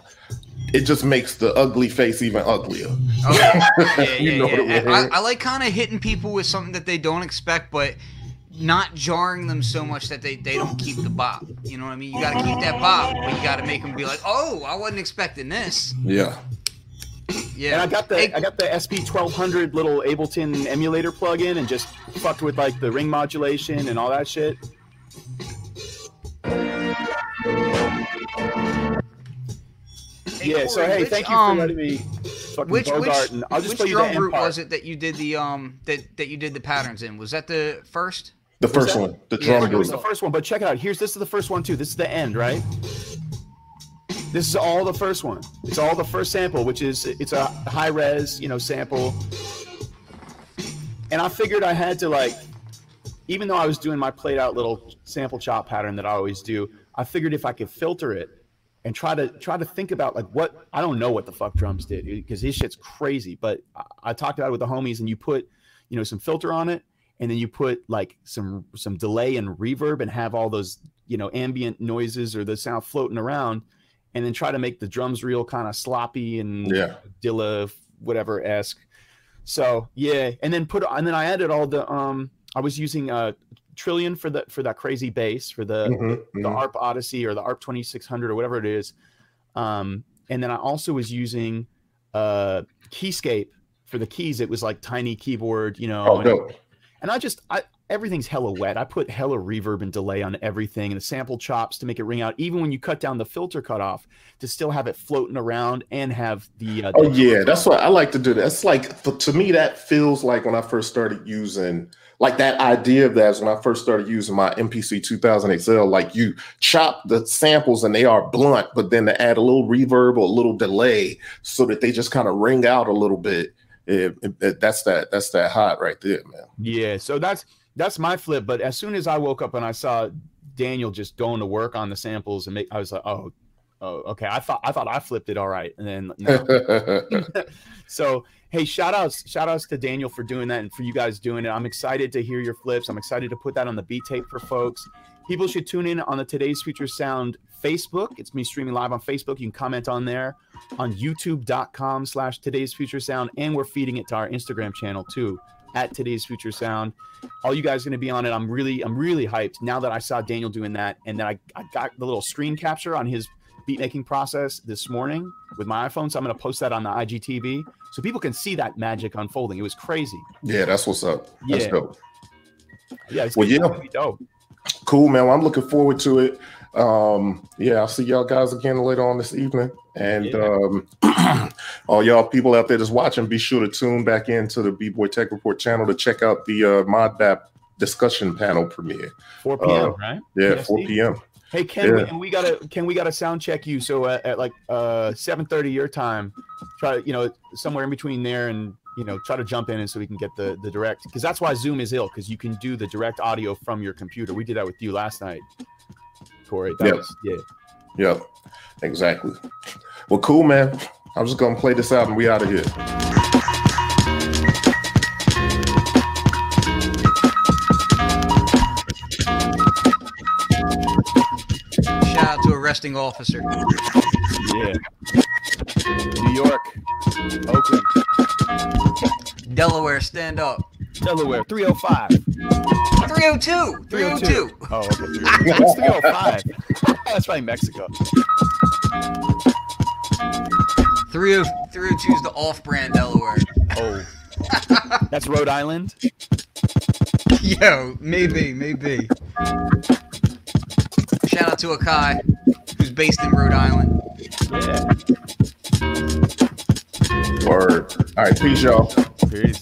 it just makes the ugly face even uglier. Oh, yeah, yeah, You yeah. know what I mean? I, I like kind of hitting people with something that they don't expect, but not jarring them so much that they, they don't keep the bop. You know what I mean? You got to keep that bop, but you got to make them be like, oh, I wasn't expecting this. Yeah. Yeah. And I got the Hey, I got the SP twelve hundred little Ableton emulator plug-in and just fucked with like the ring modulation and all that shit. Hey, yeah. So hey, which, thank you um, for letting me fucking Which which, Bogart. and I'll just which play you the drum end group was it that you did the um that that you did the patterns in? Was that the first? The first that? one, the Yeah, drum It was group. the first one, but check it out. Here's this is the first one too. This is the end, right? This is all the first one. It's all the first sample, which is it's a high res, you know, sample. And I figured I had to like, even though I was doing my played out little sample chop pattern that I always do, I figured if I could filter it and try to try to think about like what I don't know what the fuck drums did because his shit's crazy. But I, I talked about it with the homies, and you put, you know, some filter on it, and then you put like some some delay and reverb, and have all those you know ambient noises or the sound floating around, and then try to make the drums real kind of sloppy and Yeah. Dilla whatever esque. So yeah, and then put and then I added all the um I was using uh Trilian for the for that crazy bass for the Mhm, the mhm. ARP Odyssey or the ARP 2600 or whatever it is. Um, and then I also was using uh, Keyscape for the keys. It was like tiny keyboard, you know. Oh, and, and I just, I everything's hella wet. I put hella reverb and delay on everything and the sample chops to make it ring out. Even when you cut down the filter cutoff, to still have it floating around and have the. Uh, Oh yeah, that's what I like to do. That's like to me that feels like when I first started using like that idea of that is when I first started using my MPC 2000 XL. Like you chop the samples and they are blunt, but then to add a little reverb or a little delay so that they just kind of ring out a little bit. It, it- it- that's that that's that hot right there, man. Yeah, so that's that's my flip. But as soon as I woke up and I saw Daniel just going to work on the samples and make, I was like, oh, oh, okay. I thought I thought I flipped it all right, and then no. so hey, shout outs, shout outs to Daniel for doing that and for you guys doing it. I'm excited to hear your flips. I'm excited to put that on the beat tape for folks. People should tune in on the Today's Future Sound Facebook. It's me streaming live on Facebook. You can comment on there on youtube.com slash today's future sound. And we're feeding it to our Instagram channel too at today's future sound. All you guys going to be on it. I'm really, I'm really hyped now that I saw Daniel doing that. And then I, I got the little screen capture on his beat making process this morning with my iPhone. So I'm going to post that on the IGTV so people can see that magic unfolding. It was crazy. yeah, that's what's up. That's Yeah. dope. Yeah. It's Well, yeah. dope. Cool, man. Well, I'm looking forward to it. Um, yeah, I'll see y'all guys again later on this evening. And Yeah. um, all y'all people out there just watching, be sure to tune back into the B Boy Tech Report channel to check out the uh, ModBap discussion panel premiere. 4 p.m. Uh, right? Yeah, PST? 4 p.m. Hey Ken, we, and we gotta can we gotta sound check you? So uh, at like uh seven thirty your time, try you know somewhere in between there and you know try to jump in and so we can get the the direct because that's why Zoom is ill because you can do the direct audio from your computer. We did that with you last night, Corey. That Yep. was yeah. Yep, exactly. Well, cool, man. I'm just gonna play this out and we out of here. Shout out to arresting officer. Yeah. New York, Oakland, Delaware, stand up. Delaware, 305. 302. 302. Oh, okay. 302. 305. That's probably Mexico. 30 302 is the off-brand Delaware. Oh. That's Rhode Island. Yo, maybe, maybe. Shout out to Akai, who's based in Rhode Island. Yeah. Word. All right, peace, y'all. Peace.